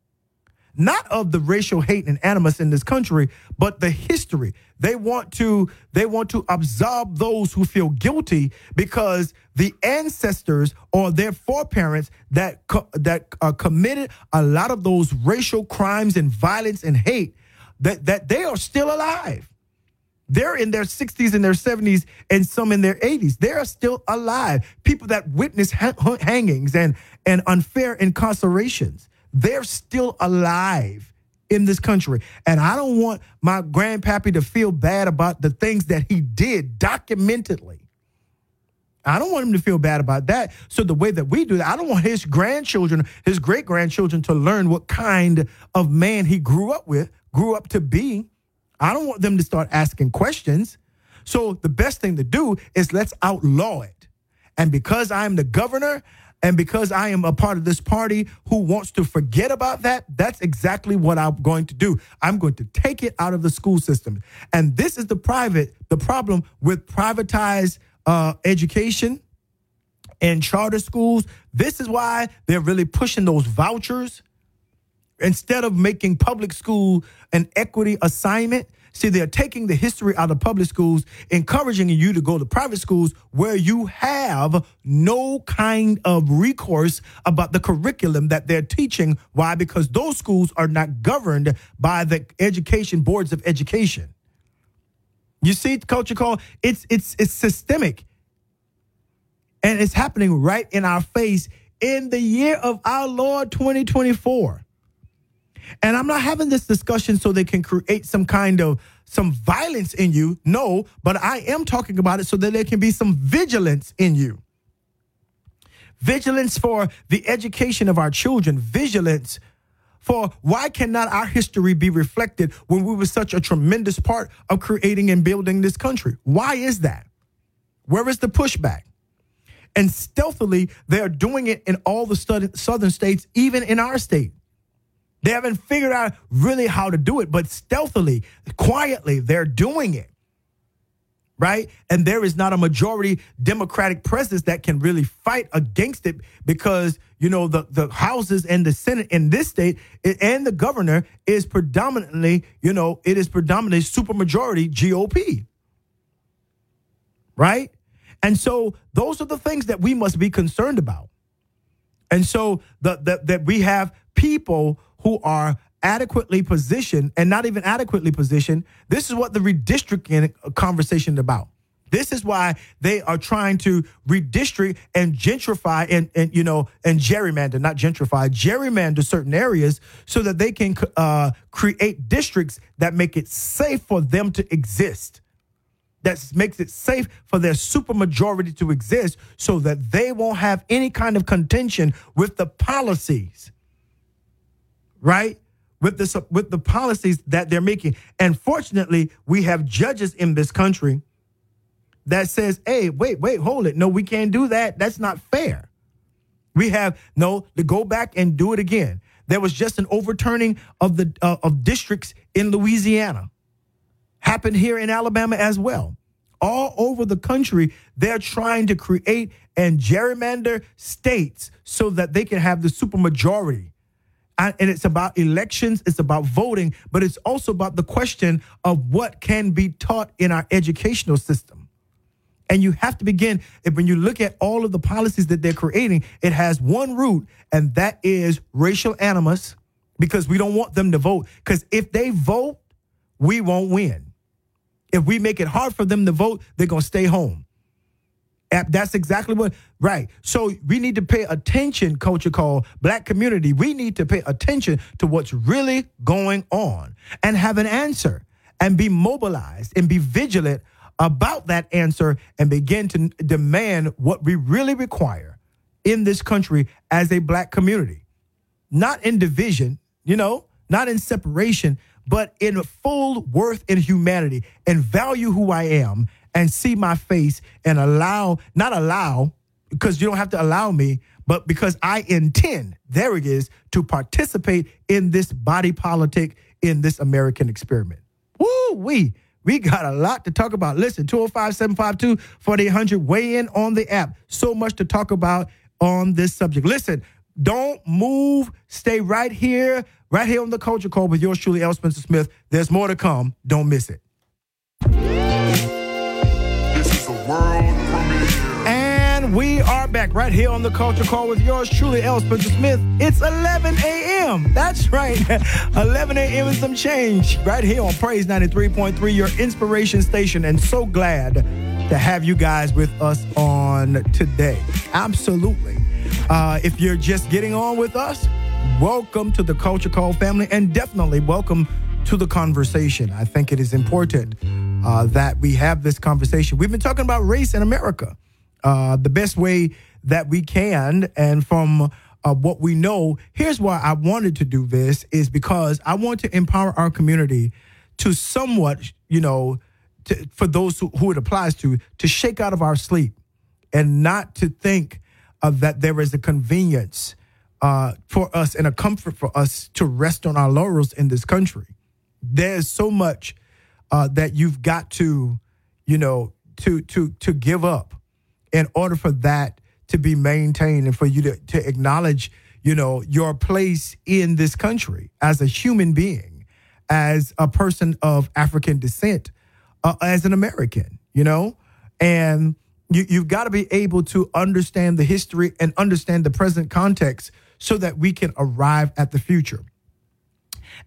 not of the racial hate and animus in this country, but the history. They want to they want to absolve those who feel guilty because the ancestors or their foreparents that co- that uh, committed a lot of those racial crimes and violence and hate that that they are still alive. They're in their 60s and their 70s and some in their 80s. They are still alive. People that witness ha- hangings and and unfair incarcerations they're still alive in this country. And I don't want my grandpappy to feel bad about the things that he did documentedly. I don't want him to feel bad about that. So the way that we do that, I don't want his grandchildren, his great grandchildren to learn what kind of man he grew up with, grew up to be. I don't want them to start asking questions. So the best thing to do is let's outlaw it. And because I'm the governor and because I am a part of this party who wants to forget about that, that's exactly what I'm going to do. I'm going to take it out of the school system. And this is the private, the problem with privatized uh, education and charter schools. This is why they're really pushing those vouchers instead of making public school an equity assignment See, they're taking the history out of public schools, encouraging you to go to private schools where you have no kind of recourse about the curriculum that they're teaching. Why? Because those schools are not governed by the education boards of education. You see, culture call, it's it's it's systemic. And it's happening right in our face in the year of our Lord 2024. And I'm not having this discussion so they can create some kind of some violence in you. No, but I am talking about it so that there can be some vigilance in you. Vigilance for the education of our children, vigilance for why cannot our history be reflected when we were such a tremendous part of creating and building this country? Why is that? Where is the pushback? And stealthily, they're doing it in all the southern states, even in our state. They haven't figured out really how to do it, but stealthily, quietly, they're doing it. Right? And there is not a majority Democratic presence that can really fight against it because, you know, the, the houses and the Senate in this state and the governor is predominantly, you know, it is predominantly supermajority GOP. Right? And so those are the things that we must be concerned about. And so the, the that we have people who are adequately positioned and not even adequately positioned. This is what the redistricting conversation is about. This is why they are trying to redistrict and gentrify and, and you know and gerrymander, not gentrify, gerrymander certain areas so that they can uh, create districts that make it safe for them to exist. That makes it safe for their supermajority to exist, so that they won't have any kind of contention with the policies right? With the with the policies that they're making. And fortunately, we have judges in this country that says, "Hey, wait, wait, hold it. No, we can't do that. That's not fair." We have no to go back and do it again. There was just an overturning of the uh, of districts in Louisiana. Happened here in Alabama as well. All over the country, they're trying to create and gerrymander states so that they can have the supermajority and it's about elections, it's about voting, but it's also about the question of what can be taught in our educational system. And you have to begin, when you look at all of the policies that they're creating, it has one root, and that is racial animus, because we don't want them to vote. Because if they vote, we won't win. If we make it hard for them to vote, they're going to stay home. That's exactly what, right. So we need to pay attention, culture call black community. We need to pay attention to what's really going on and have an answer and be mobilized and be vigilant about that answer and begin to demand what we really require in this country as a black community. Not in division, you know, not in separation, but in full worth in humanity and value who I am and see my face and allow, not allow, because you don't have to allow me, but because I intend, there it is, to participate in this body politic, in this American experiment. Woo wee. We got a lot to talk about. Listen, 205 752 4800, weigh in on the app. So much to talk about on this subject. Listen, don't move. Stay right here, right here on the Culture Call with yours truly, L. Spencer Smith. There's more to come. Don't miss it. And we are back right here on the Culture Call with yours truly, L. Spencer Smith. It's 11 a.m. That's right. 11 a.m. is some change right here on Praise 93.3, your inspiration station. And so glad to have you guys with us on today. Absolutely. Uh, if you're just getting on with us, welcome to the Culture Call family and definitely welcome to the conversation. I think it is important uh, that we have this conversation. We've been talking about race in America, uh, the best way that we can, and from uh, what we know. Here's why I wanted to do this is because I want to empower our community to somewhat, you know, to, for those who, who, it applies to, to shake out of our sleep and not to think that there is a convenience uh, for us and a comfort for us to rest on our laurels in this country. There's so much uh, that you've got to, you know, to to to give up in order for that to be maintained and for you to to acknowledge, you know, your place in this country as a human being, as a person of African descent, uh, as an American, you know? And you, you've got to be able to understand the history and understand the present context so that we can arrive at the future.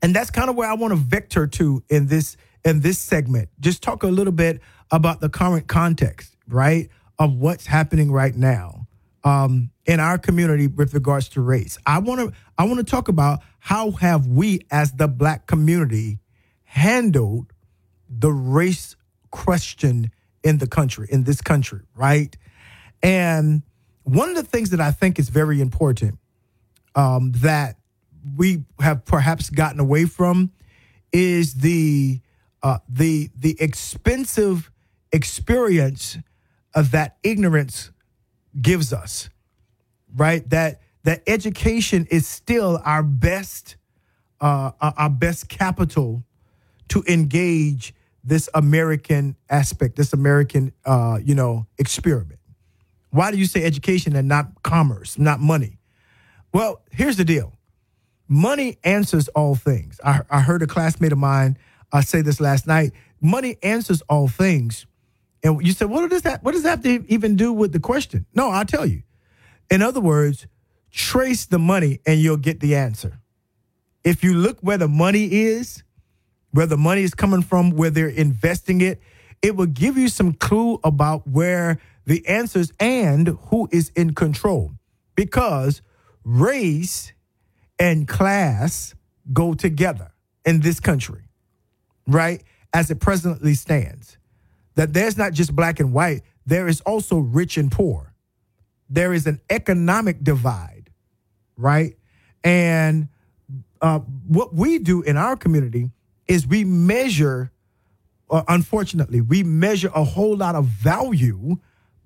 And that's kind of where I want to vector to in this in this segment. Just talk a little bit about the current context, right, of what's happening right now um, in our community with regards to race. I want to I want to talk about how have we as the black community handled the race question in the country, in this country, right? And one of the things that I think is very important um, that we have perhaps gotten away from is the uh, the the expensive experience of that ignorance gives us, right? That that education is still our best uh, our best capital to engage this American aspect, this American, uh, you know, experiment. Why do you say education and not commerce, not money? Well, here's the deal. Money answers all things. I, I heard a classmate of mine uh, say this last night. Money answers all things. And you said, what does that, what does that have to even do with the question? No, I'll tell you. In other words, trace the money and you'll get the answer. If you look where the money is, where the money is coming from, where they're investing it, it will give you some clue about where the answers and who is in control. Because race and class go together in this country, right? As it presently stands. That there's not just black and white, there is also rich and poor. There is an economic divide, right? And uh, what we do in our community is we measure, uh, unfortunately, we measure a whole lot of value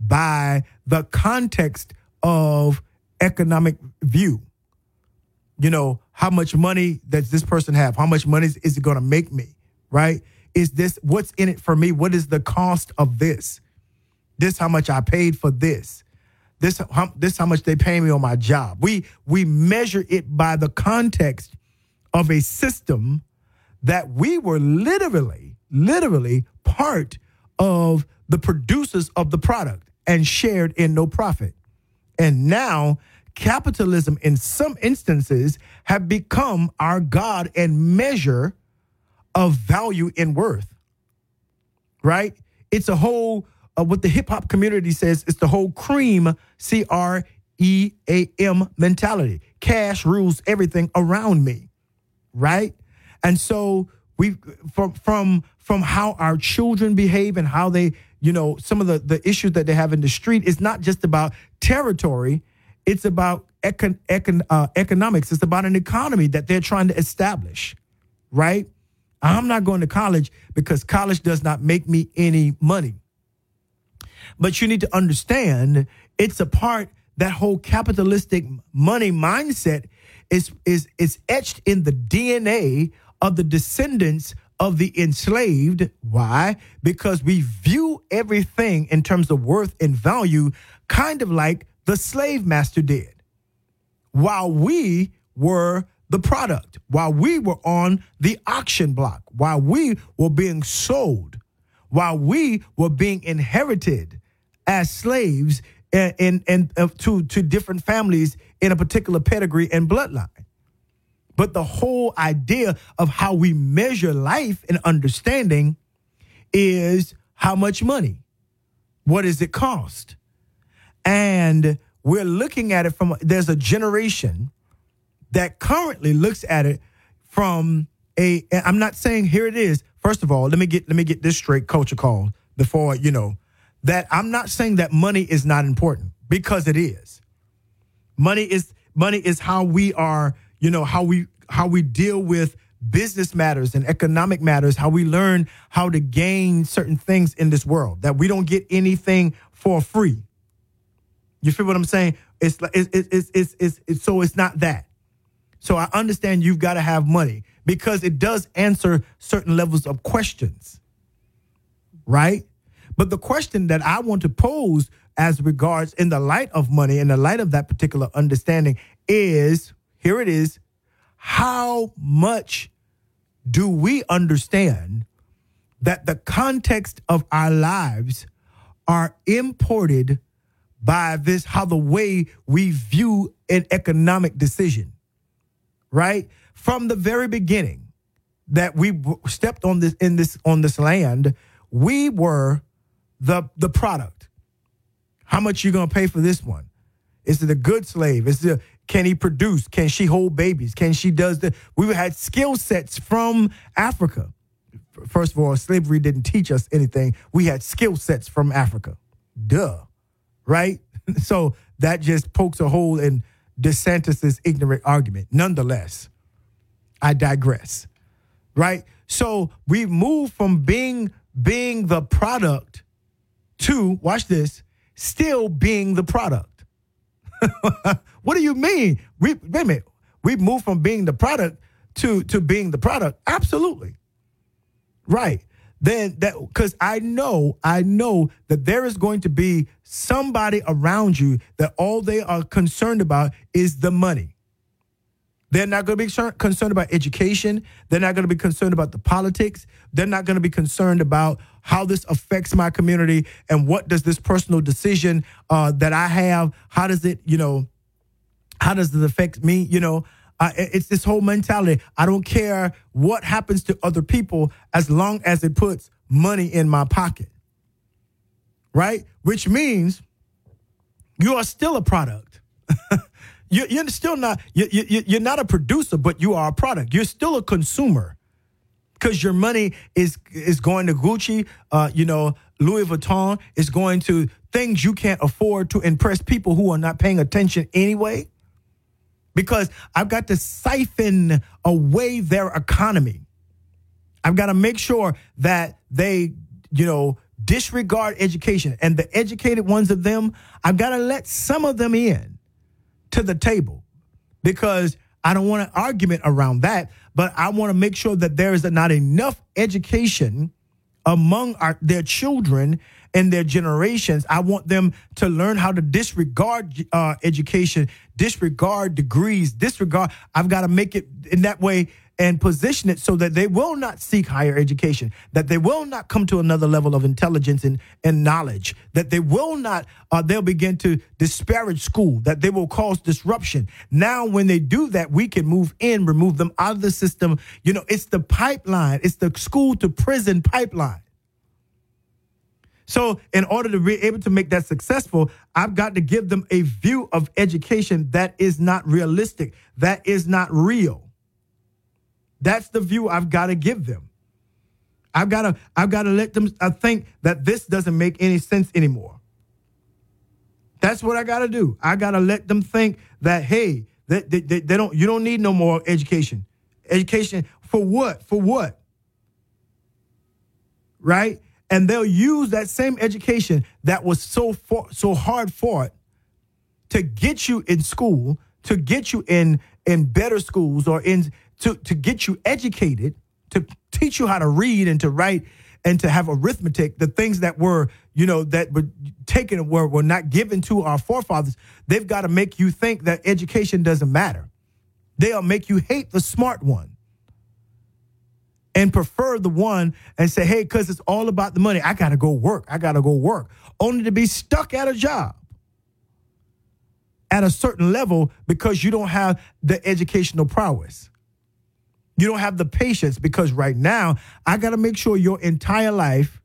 by the context of economic view. You know, how much money does this person have? How much money is, is it going to make me? Right? Is this what's in it for me? What is the cost of this? This how much I paid for this. This how, this how much they pay me on my job. We we measure it by the context of a system that we were literally, literally part of the producers of the product and shared in no profit. And now capitalism in some instances have become our God and measure of value and worth. Right? It's a whole uh, what the hip hop community says it's the whole cream C R E A M mentality. Cash rules everything around me. Right? And so we from from from how our children behave and how they, you know, some of the the issues that they have in the street it's not just about territory, it's about econ, econ, uh, economics. It's about an economy that they're trying to establish, right? I'm not going to college because college does not make me any money. But you need to understand it's a part that whole capitalistic money mindset is is is etched in the DNA of the descendants of the enslaved. Why? Because we view everything in terms of worth and value kind of like the slave master did. While we were the product, while we were on the auction block, while we were being sold, while we were being inherited as slaves in, in, in uh, to, to different families in a particular pedigree and bloodline. But the whole idea of how we measure life and understanding is how much money? What does it cost? And we're looking at it from, there's a generation that currently looks at it from a, I'm not saying here it is. First of all, let me get, let me get this straight culture call before, you know, that I'm not saying that money is not important because it is. Money is, money is how we are you know how we how we deal with business matters and economic matters how we learn how to gain certain things in this world that we don't get anything for free you feel what i'm saying it's like it's it's it's, it's, it's so it's not that so i understand you've got to have money because it does answer certain levels of questions right but the question that i want to pose as regards in the light of money in the light of that particular understanding is here it is. How much do we understand that the context of our lives are imported by this how the way we view an economic decision right? From the very beginning that we stepped on this in this on this land we were the the product. How much you to pay for this one? Is it a good slave? Is it can he produce? Can she hold babies? Can she does the we had skill sets from africa. First of all slavery didn't teach us anything. We had skill sets from africa. Duh right? So that just pokes a hole in DeSantis's ignorant argument. Nonetheless, I digress, right? So we move from being being the product to watch this, still being the product. what do you mean? We wait a minute. We move from being the product to to being the product. Absolutely. Right then that because I know, I know that there is going to be somebody around you that all they are concerned about is the money. They're not going to be concerned about education. They're not going to be concerned about the politics. They're not going to be concerned about how this affects my community and what does this personal decision uh, that I have, how does it, you know, how does it affect me? You know, uh, it's this whole mentality. I don't care what happens to other people as long as it puts money in my pocket. Right? Which means you are still a product. you're still not, you're not a producer, but you are a product. You're still a consumer because your money is is going to Gucci, uh, you know, Louis Vuitton is going to things you can't afford to impress people who are not paying attention anyway because I've got to siphon away their economy. I've got to make sure that they, you know, disregard education and the educated ones of them, I've got to let some of them in to the table because I don't want an argument around that, but I want to make sure that there is not enough education among our, their children and their generations. I want them to learn how to disregard uh, education, disregard degrees, disregard. I've got to make it in that way and position it so that they will not seek higher education, that they will not come to another level of intelligence and, and knowledge, that they will not, uh, they'll begin to disparage school, that they will cause disruption. Now, when they do that, we can move in, remove them out of the system. You know, it's the pipeline, it's the school to prison pipeline. So, in order to be able to make that successful, I've got to give them a view of education that is not realistic, that is not real. That's the view I've got to give them. I've got to I've got to let them I think that this doesn't make any sense anymore. That's what I got to do. I got to let them think that hey, they, they, they, they don't you don't need no more education. Education for what? For what? Right? And they'll use that same education that was so for, so hard fought to get you in school, to get you in in better schools or in to to get you educated, to teach you how to read and to write and to have arithmetic, the things that were, you know, that were taken were, were not given to our forefathers, they've got to make you think that education doesn't matter. They'll make you hate the smart one and prefer the one and say, hey, because it's all about the money, I got to go work. I got to go work, only to be stuck at a job at a certain level because you don't have the educational prowess. You don't have the patience because right now, I got to make sure your entire life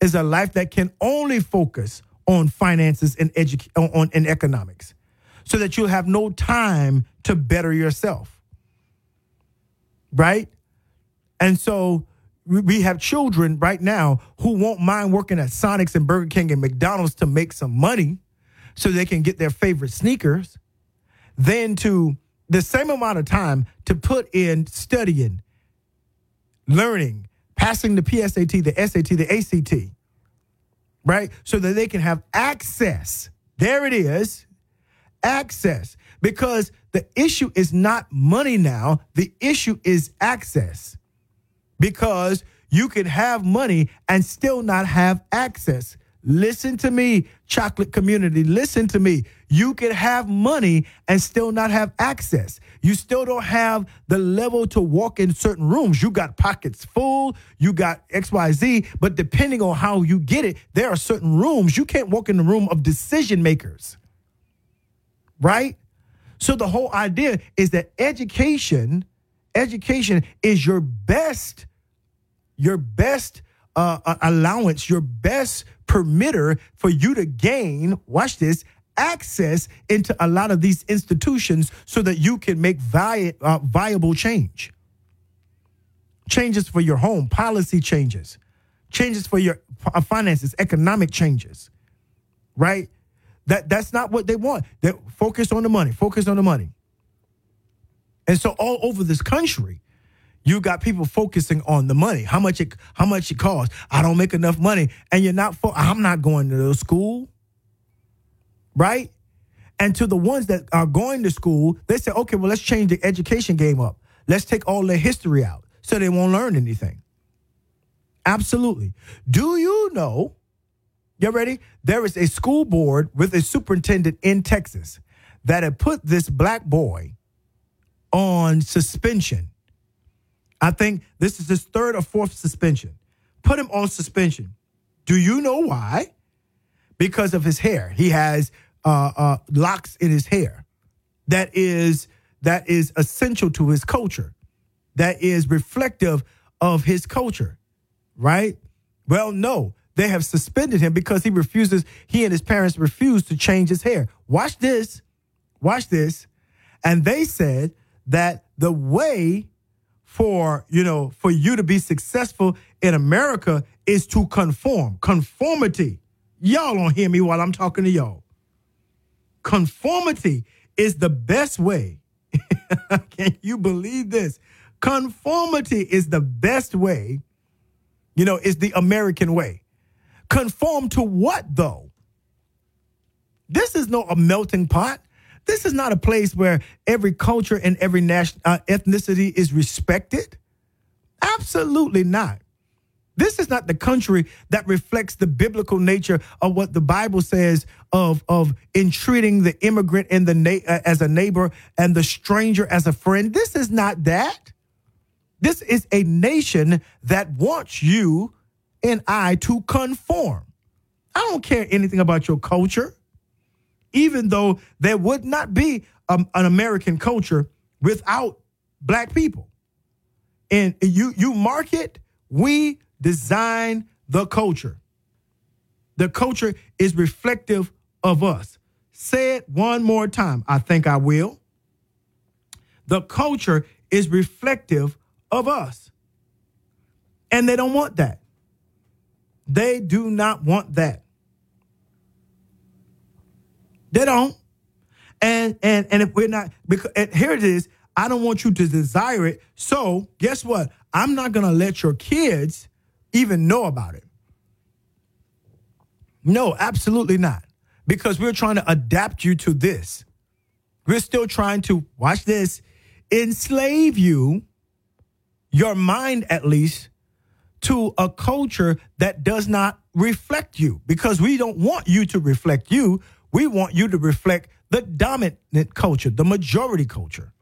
is a life that can only focus on finances and edu- on, on economics so that you'll have no time to better yourself. Right? And so we have children right now who won't mind working at Sonic's and Burger King and McDonald's to make some money so they can get their favorite sneakers, then to the same amount of time to put in studying, learning, passing the PSAT, the SAT, the ACT, right? So that they can have access. There it is access. Because the issue is not money now, the issue is access because you can have money and still not have access. Listen to me, chocolate community. Listen to me. You can have money and still not have access. You still don't have the level to walk in certain rooms. You got pockets full, you got XYZ, but depending on how you get it, there are certain rooms you can't walk in the room of decision makers. Right? So the whole idea is that education, education is your best, your best uh, uh allowance, your best permitter for you to gain, watch this, access into a lot of these institutions so that you can make vi- uh, viable change. Changes for your home, policy changes, changes for your uh, finances, economic changes, right? That that's not what they want. They focus on the money, focus on the money. And so all over this country, you got people focusing on the money, how much it how much it costs. I don't make enough money, and you're not. Fo- I'm not going to the school right? And to the ones that are going to school, they say, okay, well, let's change the education game up. Let's take all their history out so they won't learn anything. Absolutely. Do you know? You ready? There is a school board with a superintendent in Texas that had put this black boy on suspension. I think this is his third or fourth suspension. Put him on suspension. Do you know why? Because of his hair. He has uh, uh, locks in his hair that is that is essential to his culture that is reflective of his culture right well no they have suspended him because he refuses he and his parents refuse to change his hair watch this watch this and they said that the way for you know for you to be successful in america is to conform conformity y'all don't hear me while i'm talking to y'all Conformity is the best way. Can you believe this? Conformity is the best way, you know, is the American way. Conform to what though? This is not a melting pot. This is not a place where every culture and every national uh, ethnicity is respected. Absolutely not. This is not the country that reflects the biblical nature of what the Bible says of, of entreating the immigrant and the na- uh, as a neighbor and the stranger as a friend. This is not that. This is a nation that wants you and I to conform. I don't care anything about your culture, even though there would not be um, an American culture without black people. And you you mark it, we design the culture. The culture is reflective of us. Say it one more time. I think I will. The culture is reflective of us. And they don't want that. They do not want that. They don't. And and and if we're not because here it is, I don't want you to desire it. So guess what? I'm not gonna let your kids even know about it. No, absolutely not. Because we're trying to adapt you to this. We're still trying to, watch this, enslave you, your mind at least, to a culture that does not reflect you. Because we don't want you to reflect you. We want you to reflect the dominant culture, the majority culture.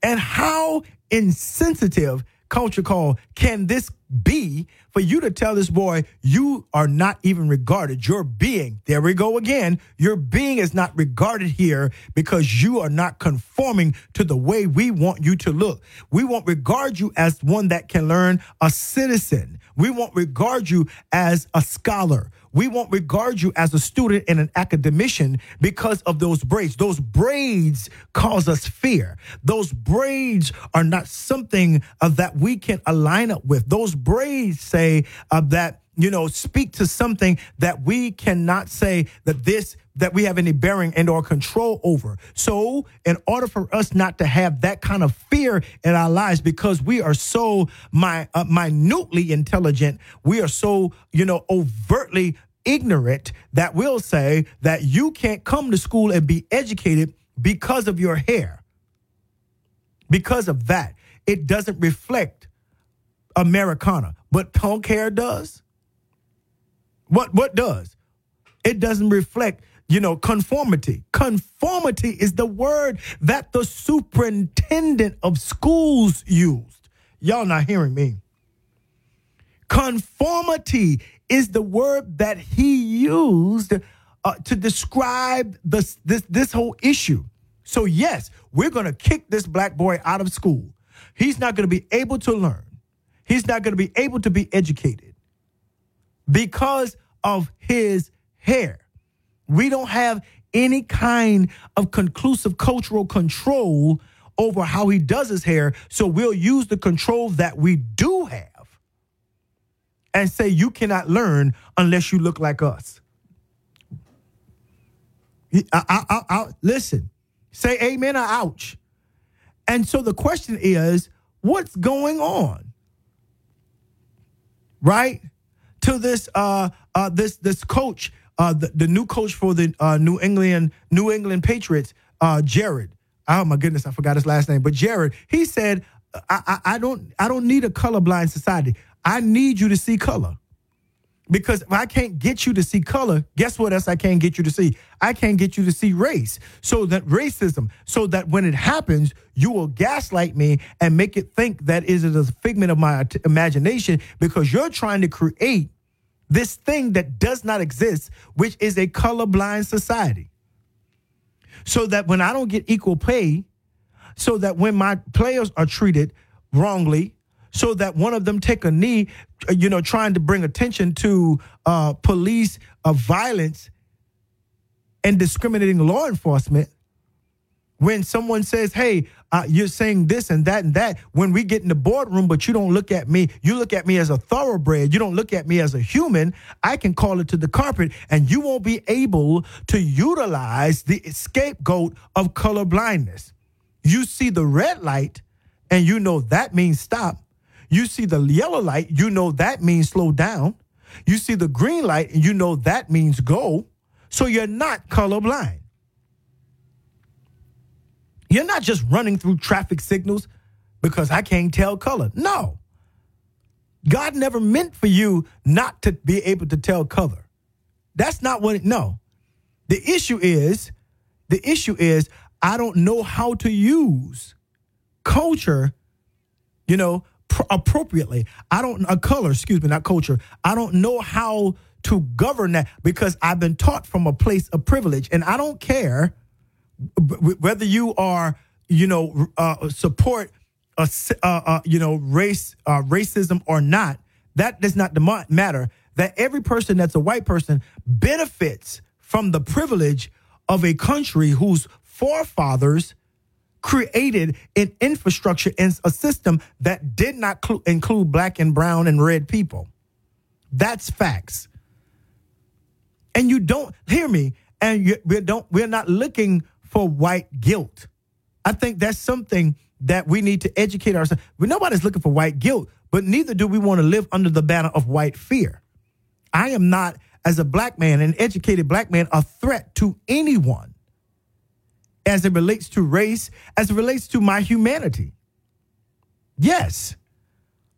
And how insensitive culture call can this be for you to tell this boy you are not even regarded. Your being there we go again your being is not regarded here because you are not conforming to the way we want you to look. We won't regard you as one that can learn a citizen. We won't regard you as a scholar we won't regard you as a student and an academician because of those braids. Those braids cause us fear. Those braids are not something uh, that we can align up with. Those braids say uh, that you know, speak to something that we cannot say that this that we have any bearing and or control over. So, in order for us not to have that kind of fear in our lives, because we are so my uh, minutely intelligent, we are so you know overtly ignorant that we'll say that you can't come to school and be educated because of your hair. Because of that, it doesn't reflect Americana, but punk hair does. What what does? It doesn't reflect you know, conformity. Conformity is the word that the superintendent of schools used. Y'all not hearing me. Conformity is the word that he used uh, to describe this, this, this whole issue. So, yes, we're going to kick this black boy out of school. He's not going to be able to learn, he's not going to be able to be educated because of his hair. We don't have any kind of conclusive cultural control over how he does his hair. So we'll use the control that we do have and say, you cannot learn unless you look like us. I, I, I, listen, say amen or ouch. And so the question is, what's going on? Right? To this uh uh this this coach, uh the, the new coach for the uh New England New England Patriots, uh Jerod. Oh my goodness, I forgot his last name. But Jerod, he said, I, I, I don't I don't need a colorblind society. I need you to see color. Because if I can't get you to see color, guess what else I can't get you to see? I can't get you to see race. So that racism, so that when it happens, you will gaslight me and make it think that is a figment of my imagination because you're trying to create this thing that does not exist, which is a colorblind society. So that when I don't get equal pay, so that when my players are treated wrongly, so that one of them take a knee, uh, you know, trying to bring attention to uh, police of violence and discriminating law enforcement. When someone says, "Hey, uh, you're saying this and that and that," when we get in the boardroom, but you don't look at me, you look at me as a thoroughbred. You don't look at me as a human. I can call it to the carpet, and you won't be able to utilize the scapegoat of color blindness. You see the red light, and you know that means stop you see the yellow light, you know that means slow down. You see the green light, and you know that means go. So you're not colorblind. You're not just running through traffic signals because I can't tell color. No. God never meant for you not to be able to tell color. That's not what it, no. The issue is, the issue is, I don't know how to use culture, you know, pr- appropriately. I don't a color, excuse me, not culture. I don't know how to govern that because I've been taught from a place of privilege, and I don't care whether you are, you know, uh, support a, uh, uh, you know, race uh, racism or not. That does not matter. That every person that's a white person benefits from the privilege of a country whose forefathers created an infrastructure and a system that did not cl- include black and brown and red people. That's facts. And you don't hear me, and you, we don't. We're not looking for white guilt. I think that's something that we need to educate ourselves. Nobody's looking for white guilt, but neither do we want to live under the banner of white fear. I am not, as a black man, an educated black man, a threat to anyone as it relates to race, as it relates to my humanity. Yes,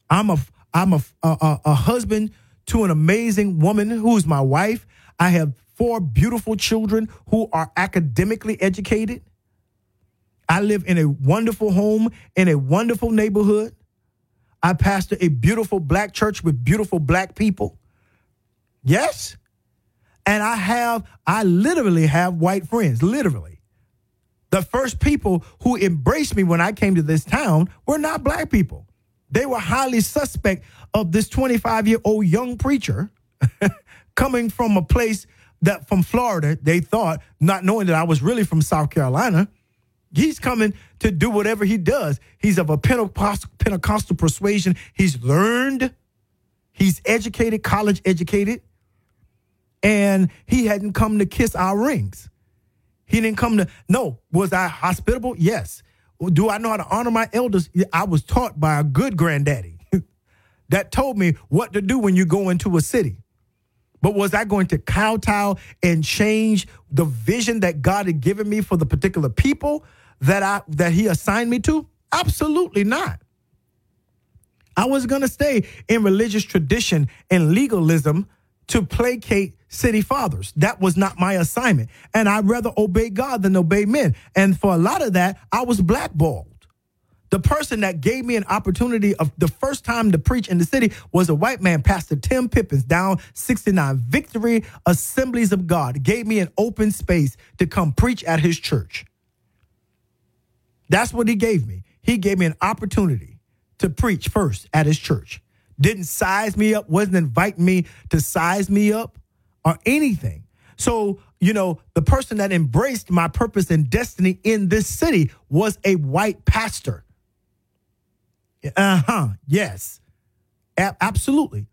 I'm a I'm a, a, a husband to an amazing woman who's my wife. I have four beautiful children who are academically educated. I live in a wonderful home in a wonderful neighborhood. I pastor a beautiful black church with beautiful black people. Yes. And I have, I literally have white friends, literally. The first people who embraced me when I came to this town were not black people. They were highly suspect of this 25 year old young preacher coming from a place that from Florida, they thought, not knowing that I was really from South Carolina. He's coming to do whatever he does. He's of a Pentecostal, Pentecostal persuasion. He's learned, he's educated, college educated, and he hadn't come to kiss our rings. He didn't come to, no. Was I hospitable? Yes. Do I know how to honor my elders? I was taught by a good granddaddy that told me what to do when you go into a city. But was I going to kowtow and change the vision that God had given me for the particular people that I that He assigned me to? Absolutely not. I was going to stay in religious tradition and legalism to placate city fathers. That was not my assignment. And I'd rather obey God than obey men. And for a lot of that, I was blackballed. The person that gave me an opportunity of the first time to preach in the city was a white man, Pastor Tim Pippins, down 69 Victory Assemblies of God. Gave me an open space to come preach at his church. That's what he gave me. He gave me an opportunity to preach first at his church. Didn't size me up, wasn't inviting me to size me up or anything. So, you know, the person that embraced my purpose and destiny in this city was a white pastor. Uh huh. Yes. A- absolutely.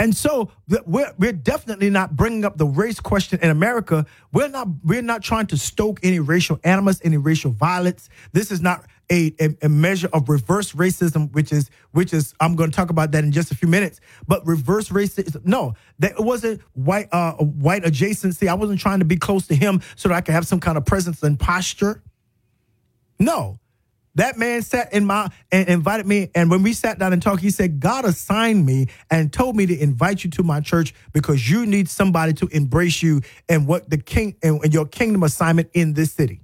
And so we're, we're definitely not bringing up the race question in America. We're not we're not trying to stoke any racial animus, any racial violence. This is not a, a, a measure of reverse racism, which is which is I'm going to talk about that in just a few minutes. But reverse racism, no, that it wasn't white uh, white adjacency. I wasn't trying to be close to him so that I could have some kind of presence and posture. No, that man sat in my and invited me. And when we sat down and talked, he said, God assigned me and told me to invite you to my church because you need somebody to embrace you and what the king and your kingdom assignment in this city.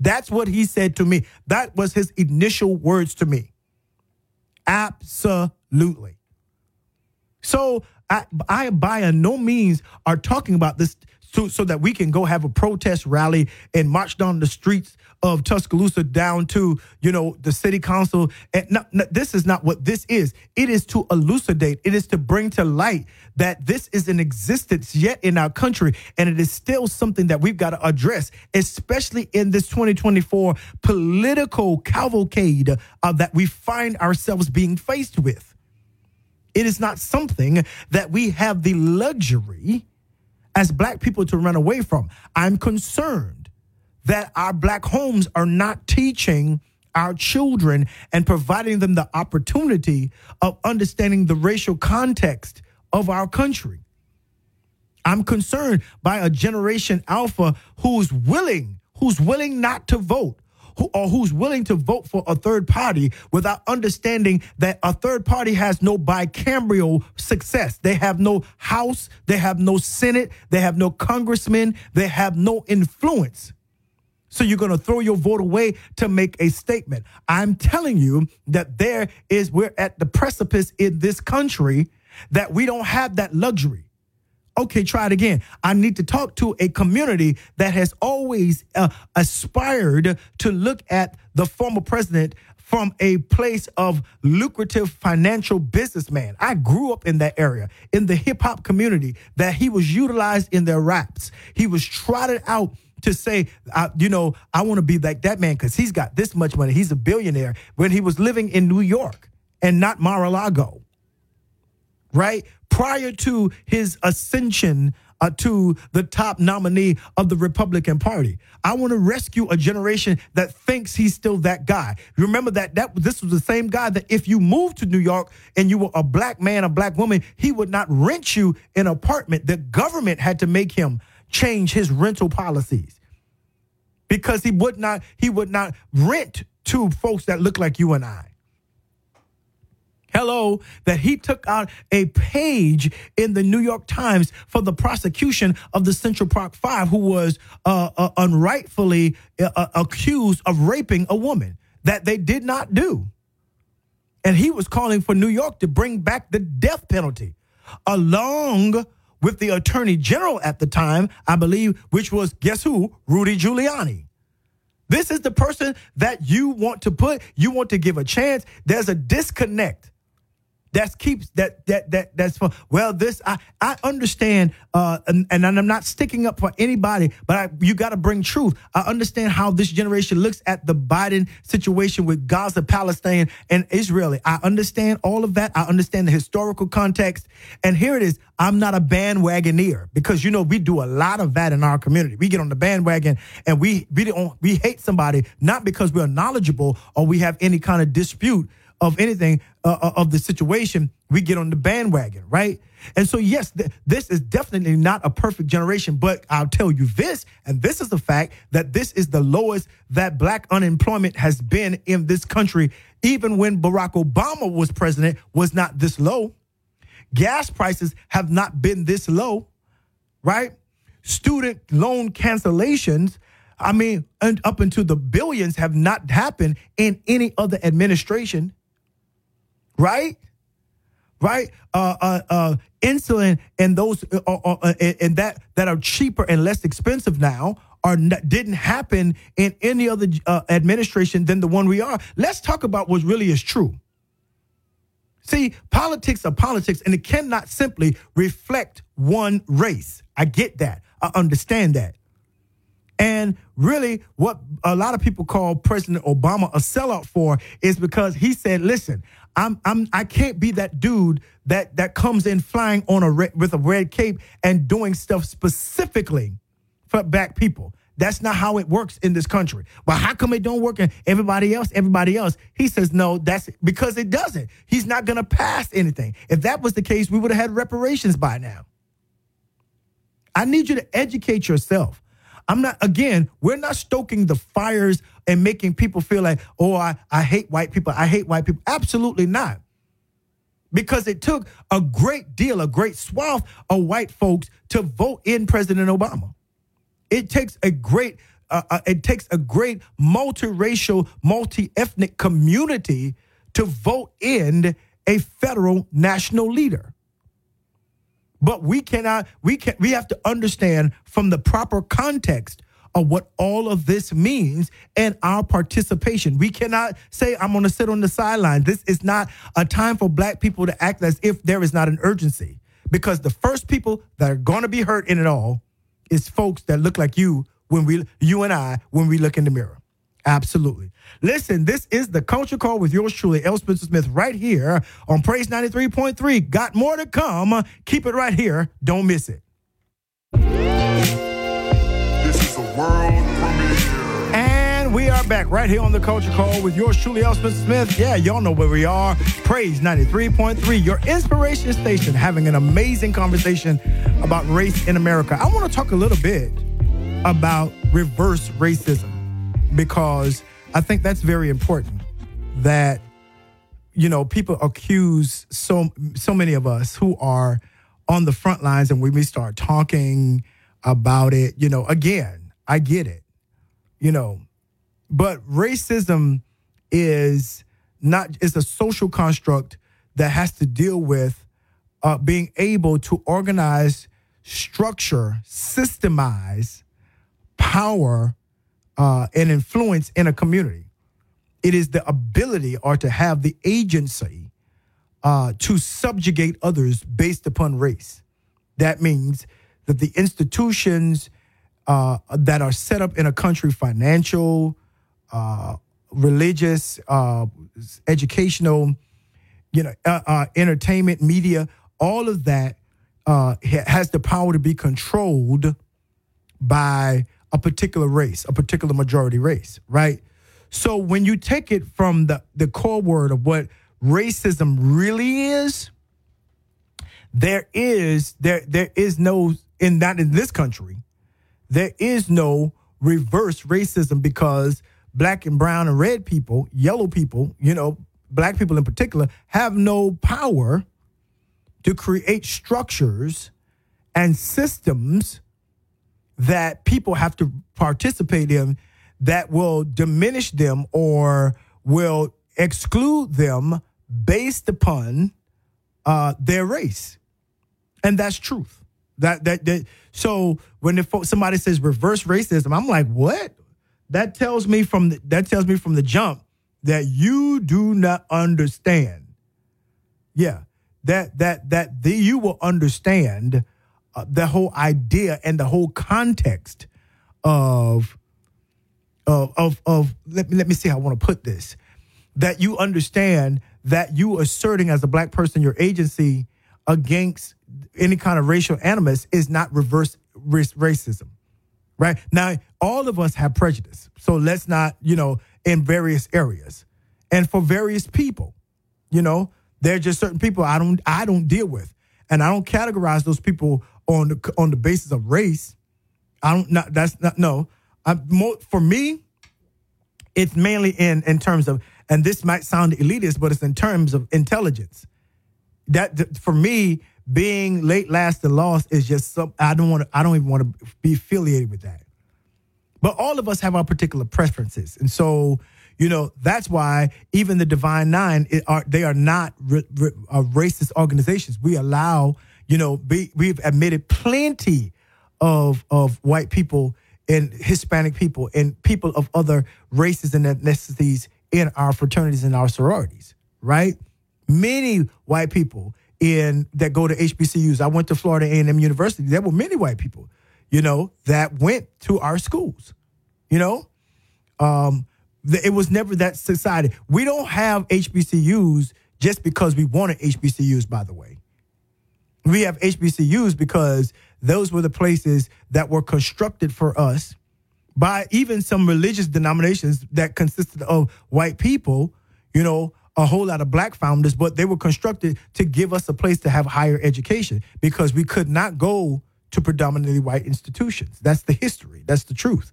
That's what he said to me. That was his initial words to me. Absolutely. So I, I by no means are talking about this so, so that we can go have a protest rally and march down the streets of Tuscaloosa down to, you know, the city council. And this is not what this is. It is to elucidate, it is to bring to light that this is in existence yet in our country. And it is still something that we've got to address, especially in this 2024 political cavalcade uh, that we find ourselves being faced with. It is not something that we have the luxury as black people to run away from. I'm concerned that our black homes are not teaching our children and providing them the opportunity of understanding the racial context of our country. I'm concerned by a generation alpha who's willing, who's willing not to vote, who, or who's willing to vote for a third party without understanding that a third party has no bicameral success. They have no House, they have no Senate, they have no congressman, they have no influence. So you're going to throw your vote away to make a statement. I'm telling you that there is, we're at the precipice in this country that we don't have that luxury. Okay, try it again. I need to talk to a community that has always uh, aspired to look at the former president from a place of lucrative financial businessman. I grew up in that area, in the hip hop community, that he was utilized in their raps. He was trotted out to say, you know, I want to be like that man because he's got this much money. He's a billionaire when he was living in New York and not Mar-a-Lago, right? Prior to his ascension uh, to the top nominee of the Republican Party. I want to rescue a generation that thinks he's still that guy. Remember that that this was the same guy that if you moved to New York and you were a black man, a black woman, he would not rent you an apartment. The government had to make him change his rental policies because he would not he would not rent to folks that look like you and I. Hello, that he took out a page in the New York Times for the prosecution of the Central Park Five, who was uh, uh, unrightfully uh, uh accused of raping a woman that they did not do. And he was calling for New York to bring back the death penalty, along with the attorney general at the time, I believe, which was guess who? Rudy Giuliani. This is the person that you want to put, you want to give a chance. There's a disconnect that's keeps that that that that's for well this i i understand uh and, and i'm not sticking up for anybody but I, you got to bring truth. I understand how this generation looks at the biden situation with gaza palestine and israel. I understand all of that. I understand the historical context. And here it is. I'm not a bandwagoneer because you know we do a lot of that in our community. We get on the bandwagon and we we don't we hate somebody not because we're knowledgeable or we have any kind of dispute of anything uh, uh, of the situation, we get on the bandwagon, right? And so, yes, th- this is definitely not a perfect generation, but I'll tell you this, and this is the fact that this is the lowest that black unemployment has been in this country, even when Barack Obama was president, was not this low. Gas prices have not been this low, right? Student loan cancellations, I mean, up into the billions have not happened in any other administration, right? Right? Uh, uh, uh, insulin and those uh, uh, uh, and that that are cheaper and less expensive now are not, didn't happen in any other administration than the one we are. Let's talk about what really is true. See, politics are politics, and it cannot simply reflect one race. I get that. I understand that. And really, what a lot of people call President Obama a sellout for is because he said, "Listen, I'm I'm I can't be that dude that that comes in flying on a red, with a red cape and doing stuff specifically for black people. That's not how it works in this country. But how come it don't work in everybody else? Everybody else. He says no. That's because it doesn't. He's not to pass anything. If that was the case, we would have had reparations by now. I need you to educate yourself. I'm not, again, we're not stoking the fires and making people feel like, oh, I, I hate white people. I hate white people. Absolutely not. Because it took a great deal, a great swath of white folks to vote in President Obama. It takes a great, uh, uh, it takes a great multiracial, multi-ethnic community to vote in a federal national leader. But we cannot, we can we have to understand from the proper context of what all of this means and our participation. We cannot say, I'm going to sit on the sideline. This is not a time for black people to act as if there is not an urgency. Because the first people that are going to be hurt in it all is folks that look like you when we, you and I, when we look in the mirror. Absolutely. Listen, this is the Culture Call with yours truly, L. Spencer Smith, right here on Praise 93.3. Got more to come. Keep it right here. Don't miss it. This is a world premiere. And we are back right here on the Culture Call with yours truly, L. Spencer Smith. Yeah, y'all know where we are. Praise 93.3, your inspiration station, having an amazing conversation about race in America. I want to talk a little bit about reverse racism because I think that's very important that you know people accuse so so many of us who are on the front lines and when we start talking about it, you know, again, I get it. You know, but racism is not it's a social construct that has to deal with uh, being able to organize, structure, systemize power uh, and influence in a community. It is the ability or to have the agency uh, to subjugate others based upon race. That means that the institutions uh, that are set up in a country, financial, uh, religious, uh, educational, you know, uh, entertainment, media, all of that uh, has the power to be controlled by a particular race, a particular majority race, right? So when you take it from the, the core word of what racism really is, there is there there is no in that in this country, there is no reverse racism because black and brown and red people, yellow people, you know, black people in particular, have no power to create structures and systems that people have to participate in that will diminish them or will exclude them based upon uh, their race, and that's truth. That that that. So when the, fo- somebody says reverse racism, I'm like, what? That tells me from the, that tells me from the jump that you do not understand. Yeah, that that that the, you will understand uh, the whole idea and the whole context of of of, of let me let me see how I want to put this. That you understand that you asserting as a black person your agency against any kind of racial animus is not reverse racism right? Now all of us have prejudice so let's not you know in various areas. And for various people you know there are just certain people i don't i don't deal with. And i don't categorize those people on the on the basis of race. I don't not that's not no. I, more, for me, it's mainly in in terms of, and this might sound elitist, but it's in terms of intelligence. That for me, being late, last, and lost is just some. I don't want to. I don't even want to be affiliated with that. But all of us have our particular preferences, and so you know that's why even the Divine Nine it are they are not r- r- uh, racist organizations. We allow you know be, we've admitted plenty of of white people and Hispanic people and people of other races and ethnicities in our fraternities and our sororities, right? Many white people in that go to HBCUs. I went to Florida A&M University. There were many white people, you know, that went to our schools. You know, um, it was never that society. We don't have HBCUs just because we wanted HBCUs. By the way, we have HBCUs because those were the places that were constructed for us by even some religious denominations that consisted of white people, you know, a whole lot of black founders, but they were constructed to give us a place to have higher education because we could not go to predominantly white institutions. That's the history. That's the truth.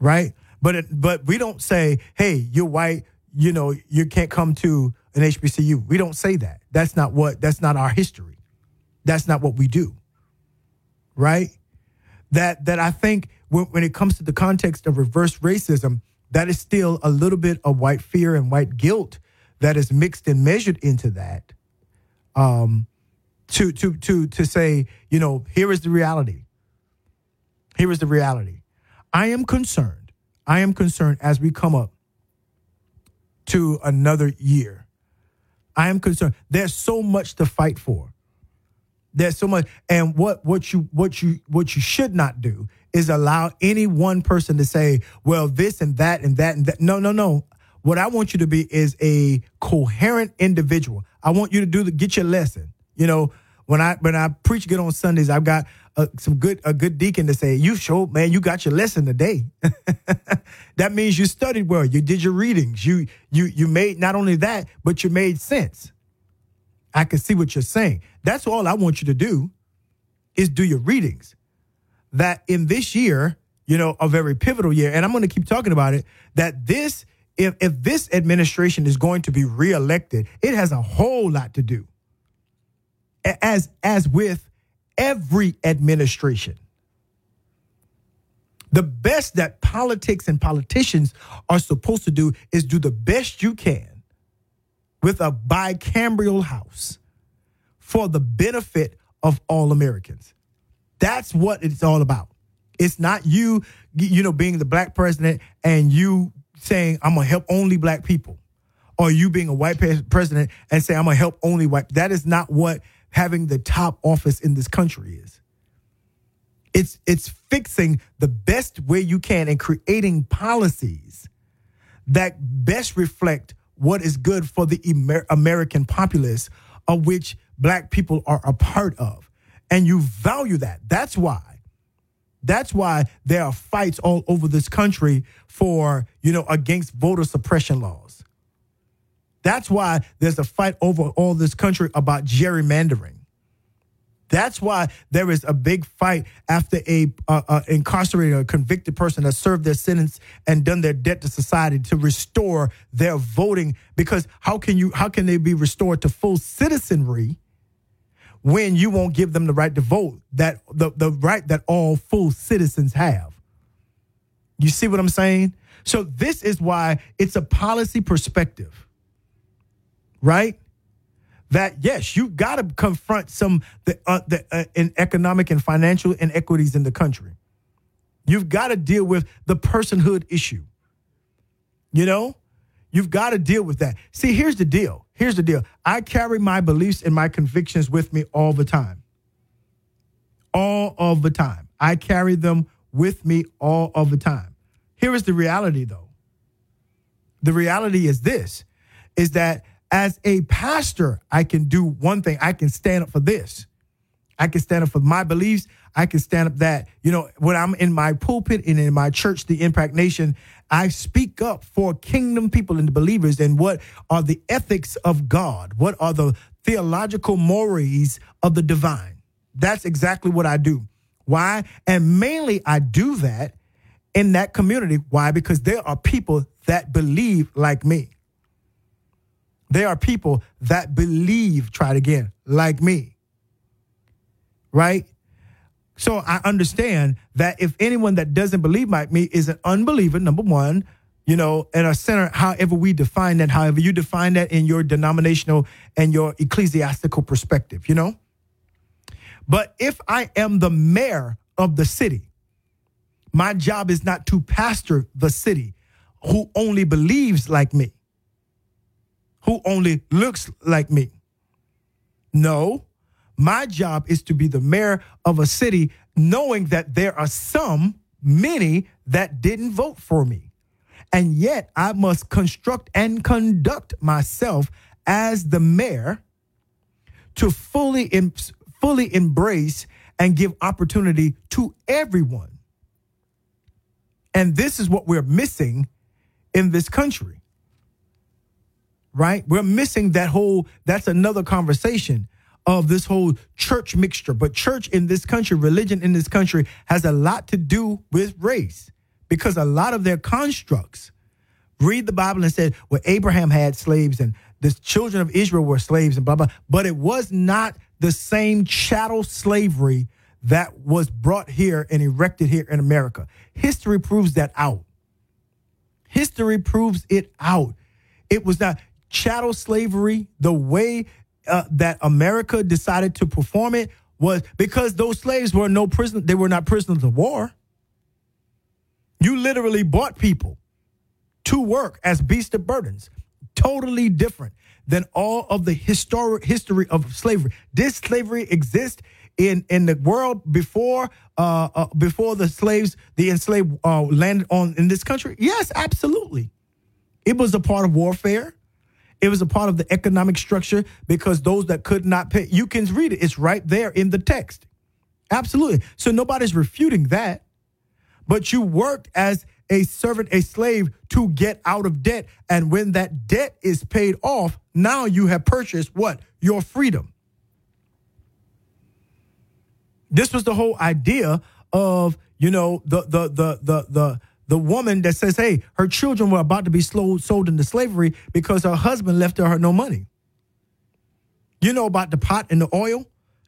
Right? But it, but we don't say, "Hey, you're white, you know, you can't come to an HBCU." We don't say that. That's not what that's not our history. That's not what we do right? That that I think when, when it comes to the context of reverse racism, that is still a little bit of white fear and white guilt that is mixed and measured into that. Um, to to to to say, you know, here is the reality. Here is the reality. I am concerned. I am concerned as we come up to another year. I am concerned. There's so much to fight for. There's so much, and what what you what you what you should not do is allow any one person to say, "Well, this and that and that and that." No, no, no. What I want you to be is a coherent individual. I want you to do the get your lesson. You know, when I when I preach good on Sundays, I've got uh, some good a good deacon to say, "You showed man, you got your lesson today." that means you studied well. You did your readings. You you you made not only that, but you made sense. I can see what you're saying. That's all I want you to do is do your readings. That in this year, you know, a very pivotal year, and I'm going to keep talking about it, that this, if, if this administration is going to be reelected, it has a whole lot to do. As, as with every administration. The best that politics and politicians are supposed to do is do the best you can with a bicameral house for the benefit of all Americans. That's what it's all about. It's not you, you know, being the black president and you saying, I'm going to help only black people, or you being a white president and saying, I'm going to help only white. That is not what having the top office in this country is. It's, it's fixing the best way you can and creating policies that best reflect what is good for the Amer- American populace, of which black people are a part of. And you value that. That's why. That's why there are fights all over this country for, you know, against voter suppression laws. That's why there's a fight over all this country about gerrymandering. That's why there is a big fight after a uh, uh, incarcerated or convicted person has served their sentence and done their debt to society to restore their voting. Because how can you how can they be restored to full citizenry when you won't give them the right to vote that the, the right that all full citizens have? You see what I'm saying? So this is why it's a policy perspective, right? that yes, you got to confront some the, uh, the uh, in economic and financial inequities in the country. You've got to deal with the personhood issue. You know, you've got to deal with that. See, here's the deal. Here's the deal. I carry my beliefs and my convictions with me all the time. All of the time. I carry them with me all of the time. Here is the reality though. The reality is this is that as a pastor, I can do one thing. I can stand up for this. I can stand up for my beliefs. I can stand up that, you know, when I'm in my pulpit and in my church, the Impact Nation, I speak up for kingdom people and the believers and what are the ethics of God? What are the theological mores of the divine? That's exactly what I do. Why? And mainly I do that in that community. Why? Because there are people that believe like me They are people that believe, try it again, like me. Right? So I understand that if anyone that doesn't believe like me is an unbeliever, number one, you know, and a sinner, however we define that, however you define that in your denominational and your ecclesiastical perspective, you know? But if I am the mayor of the city, my job is not to pastor the city who only believes like me, who only looks like me. No, my job is to be the mayor of a city, knowing that there are some, many, that didn't vote for me. And yet I must construct and conduct myself as the mayor to fully, em- fully embrace and give opportunity to everyone. And this is what we're missing in this country. Right? We're missing that whole, that's another conversation of this whole church mixture. But church in this country, religion in this country has a lot to do with race because a lot of their constructs read the Bible and said, well, Abraham had slaves and the children of Israel were slaves and blah, blah. But it was not the same chattel slavery that was brought here and erected here in America. History proves that out. History proves it out. It was not chattel slavery, the way uh, that America decided to perform it was because those slaves were no prison. They were not prisoners of war. You literally bought people to work as beast of burdens. Totally different than all of the historic history of slavery. This slavery exists in in the world before uh, uh before the slaves the enslaved uh, landed on in this country. Yes, absolutely. It was a part of warfare. It was a part of the economic structure because those that could not pay, you can read it. It's right there in the text. Absolutely. So nobody's refuting that. But you worked as a servant, a slave to get out of debt. And when that debt is paid off, now you have purchased what? Your freedom. This was the whole idea of, you know, the the the the the the woman that says, hey, her children were about to be sold, into slavery because her husband left her no money. You know about the pot and the oil?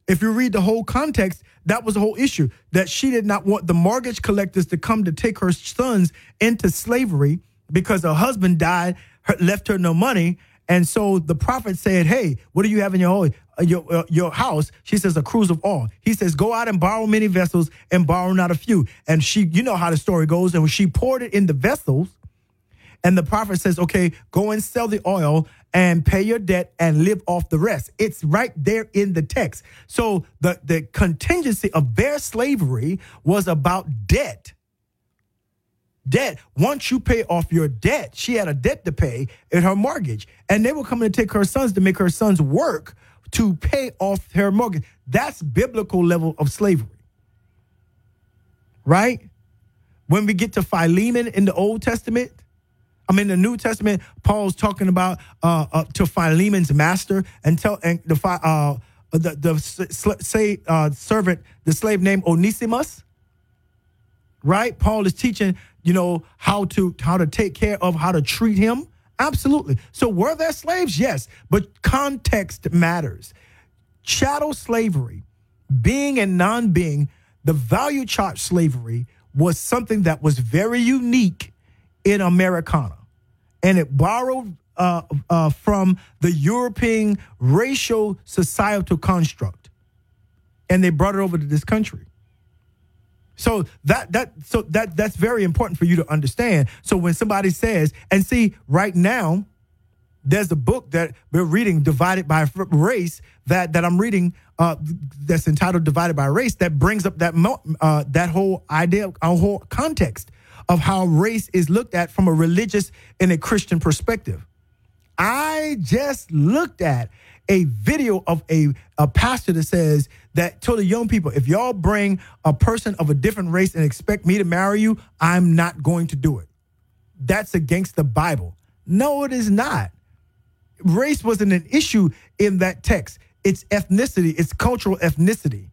If you read the whole context, that was the whole issue that she did not want the mortgage collectors to come to take her sons into slavery because her husband died, left her no money. And so the prophet said, Hey, what do you have in your? Uh, your, uh, your house, she says, a cruse of oil. He says, go out and borrow many vessels and borrow not a few. And she, you know how the story goes. And when she poured it in the vessels, and the prophet says, okay, go and sell the oil and pay your debt and live off the rest. It's right there in the text. So the, the contingency of their slavery was about debt. Debt. Once you pay off your debt, she had a debt to pay in her mortgage. And they were coming to take her sons to make her sons work to pay off her mortgage. That's biblical level of slavery. Right? When we get to Philemon in the Old Testament, I mean the New Testament, Paul's talking about uh, uh to Philemon's master and tell and the uh the the say uh, servant, the slave named Onesimus. Right? Paul is teaching, you know, how to how to take care of, how to treat him Absolutely. So were there slaves? Yes, but context matters. Chattel slavery, being and non being, the value chart slavery was something that was very unique in Americana. And it borrowed uh, uh, from the European racial societal construct. And they brought it over to this country. So that that so that that's very important for you to understand. So when somebody says, and see, right now, there's a book that we're reading, Divided by Race, that that I'm reading, uh, that's entitled "Divided by Race," that brings up that uh, that whole idea, a whole context of how race is looked at from a religious and a Christian perspective. I just looked at a video of a, a pastor that says that told the young people, if y'all bring a person of a different race and expect me to marry you, I'm not going to do it. That's against the Bible. No, it is not. Race wasn't an issue in that text. It's ethnicity, it's cultural ethnicity.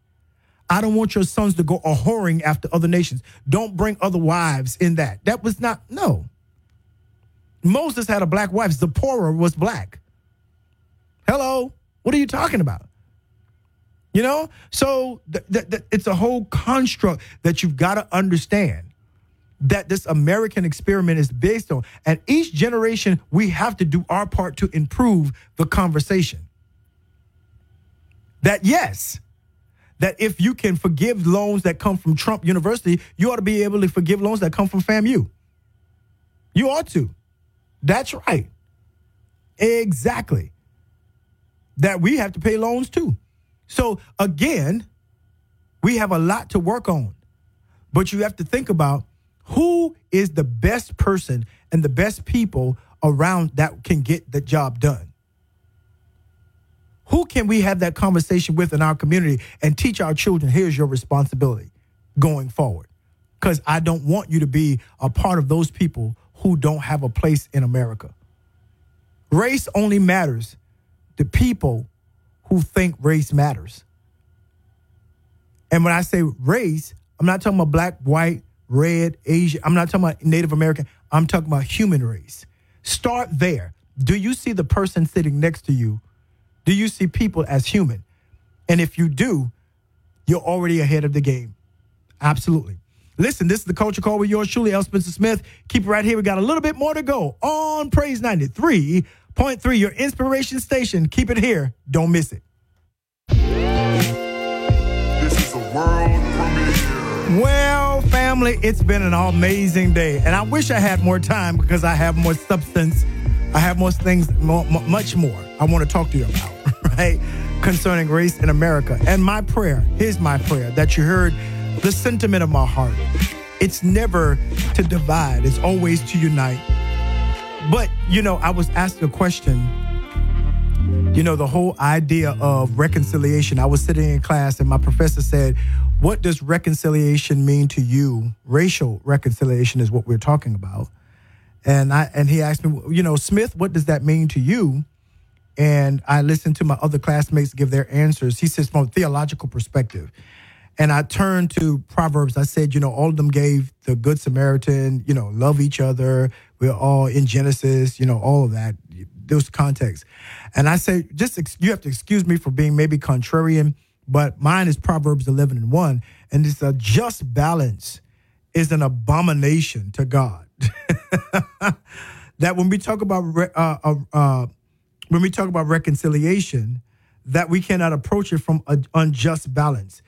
I don't want your sons to go a whoring after other nations. Don't bring other wives in that. That was not, no. Moses had a black wife. Zipporah was black. Hello, what are you talking about? You know, so th- th- th- it's a whole construct that you've got to understand that this American experiment is based on. And each generation, we have to do our part to improve the conversation. That, yes, that if you can forgive loans that come from Trump University, you ought to be able to forgive loans that come from FAMU. You ought to. That's right. Exactly. That we have to pay loans too. So again, we have a lot to work on. But you have to think about who is the best person and the best people around that can get the job done. Who can we have that conversation with in our community and teach our children here's your responsibility going forward? Because I don't want you to be a part of those people who don't have a place in America. Race only matters to people who think race matters. And when I say race, I'm not talking about black, white, red, Asian. I'm not talking about Native American. I'm talking about human race. Start there. Do you see the person sitting next to you? Do you see people as human? And if you do, you're already ahead of the game. Absolutely. Listen, this is the Culture Call with yours truly, L. Spencer Smith. Keep it right here. We got a little bit more to go on Praise 93.3, your inspiration station. Keep it here. Don't miss it. This is a world premiere. Well, family, it's been an amazing day. And I wish I had more time because I have more substance. I have more things, more, much more I want to talk to you about, right? Concerning race in America. And my prayer, here's my prayer that you heard the sentiment of my heart. It's never to divide, it's always to unite. But, you know, I was asked a question. You know, the whole idea of reconciliation. I was sitting in class and my professor said, What does reconciliation mean to you? Racial reconciliation is what we're talking about. And I and he asked me, you know, Smith, what does that mean to you? And I listened to my other classmates give their answers. He says, from a theological perspective. And I turned to Proverbs. I said, you know, all of them gave the Good Samaritan, you know, love each other. We're all in Genesis, you know, all of that, those contexts. And I say, just ex- you have to excuse me for being maybe contrarian, but mine is Proverbs 11 and 1. And it's a just balance is an abomination to God. that when we talk about re- uh, uh, uh, when we talk about reconciliation, that we cannot approach it from an unjust balance.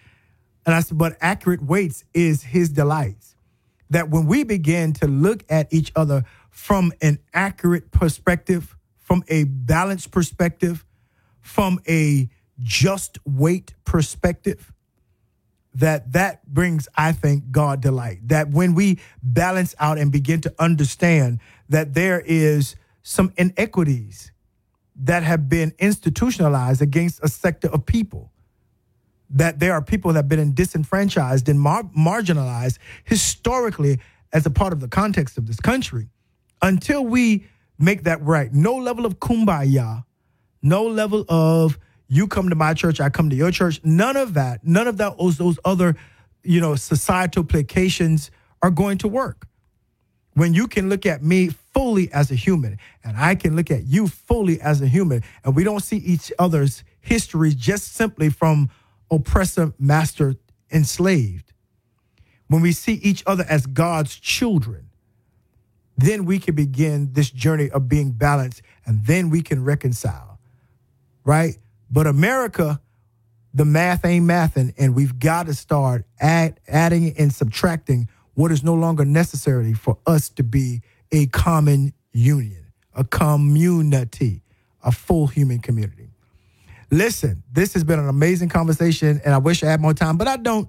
And I said, but accurate weights is his delights. That when we begin to look at each other from an accurate perspective, from a balanced perspective, from a just weight perspective, that that brings i think god delight that when we balance out and begin to understand that there is some inequities that have been institutionalized against a sector of people that there are people that have been disenfranchised and mar- marginalized historically as a part of the context of this country until we make that right no level of kumbaya no level of you come to my church, I come to your church. None of that, none of that, those, those other, you know, societal placations are going to work. When you can look at me fully as a human and I can look at you fully as a human, and we don't see each other's histories just simply from oppressor, master, enslaved. When we see each other as God's children, then we can begin this journey of being balanced and then we can reconcile, right? But America, the math ain't mathing, and we've got to start add, adding and subtracting what is no longer necessary for us to be a common union, a community, a full human community. Listen, this has been an amazing conversation, and I wish I had more time, but I don't.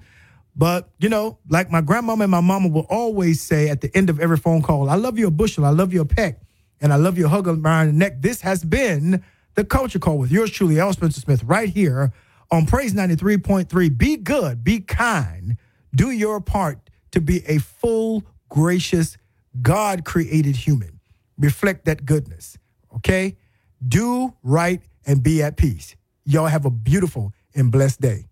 But, you know, like my grandmama and my mama will always say at the end of every phone call, I love you a bushel, I love you a peck, and I love you a hug around the neck. This has been the Culture Call with yours truly, L. Spencer Smith, right here on Praise 93.3. Be good, be kind, do your part to be a full, gracious, God created human. Reflect that goodness, okay? Do right and be at peace. Y'all have a beautiful and blessed day.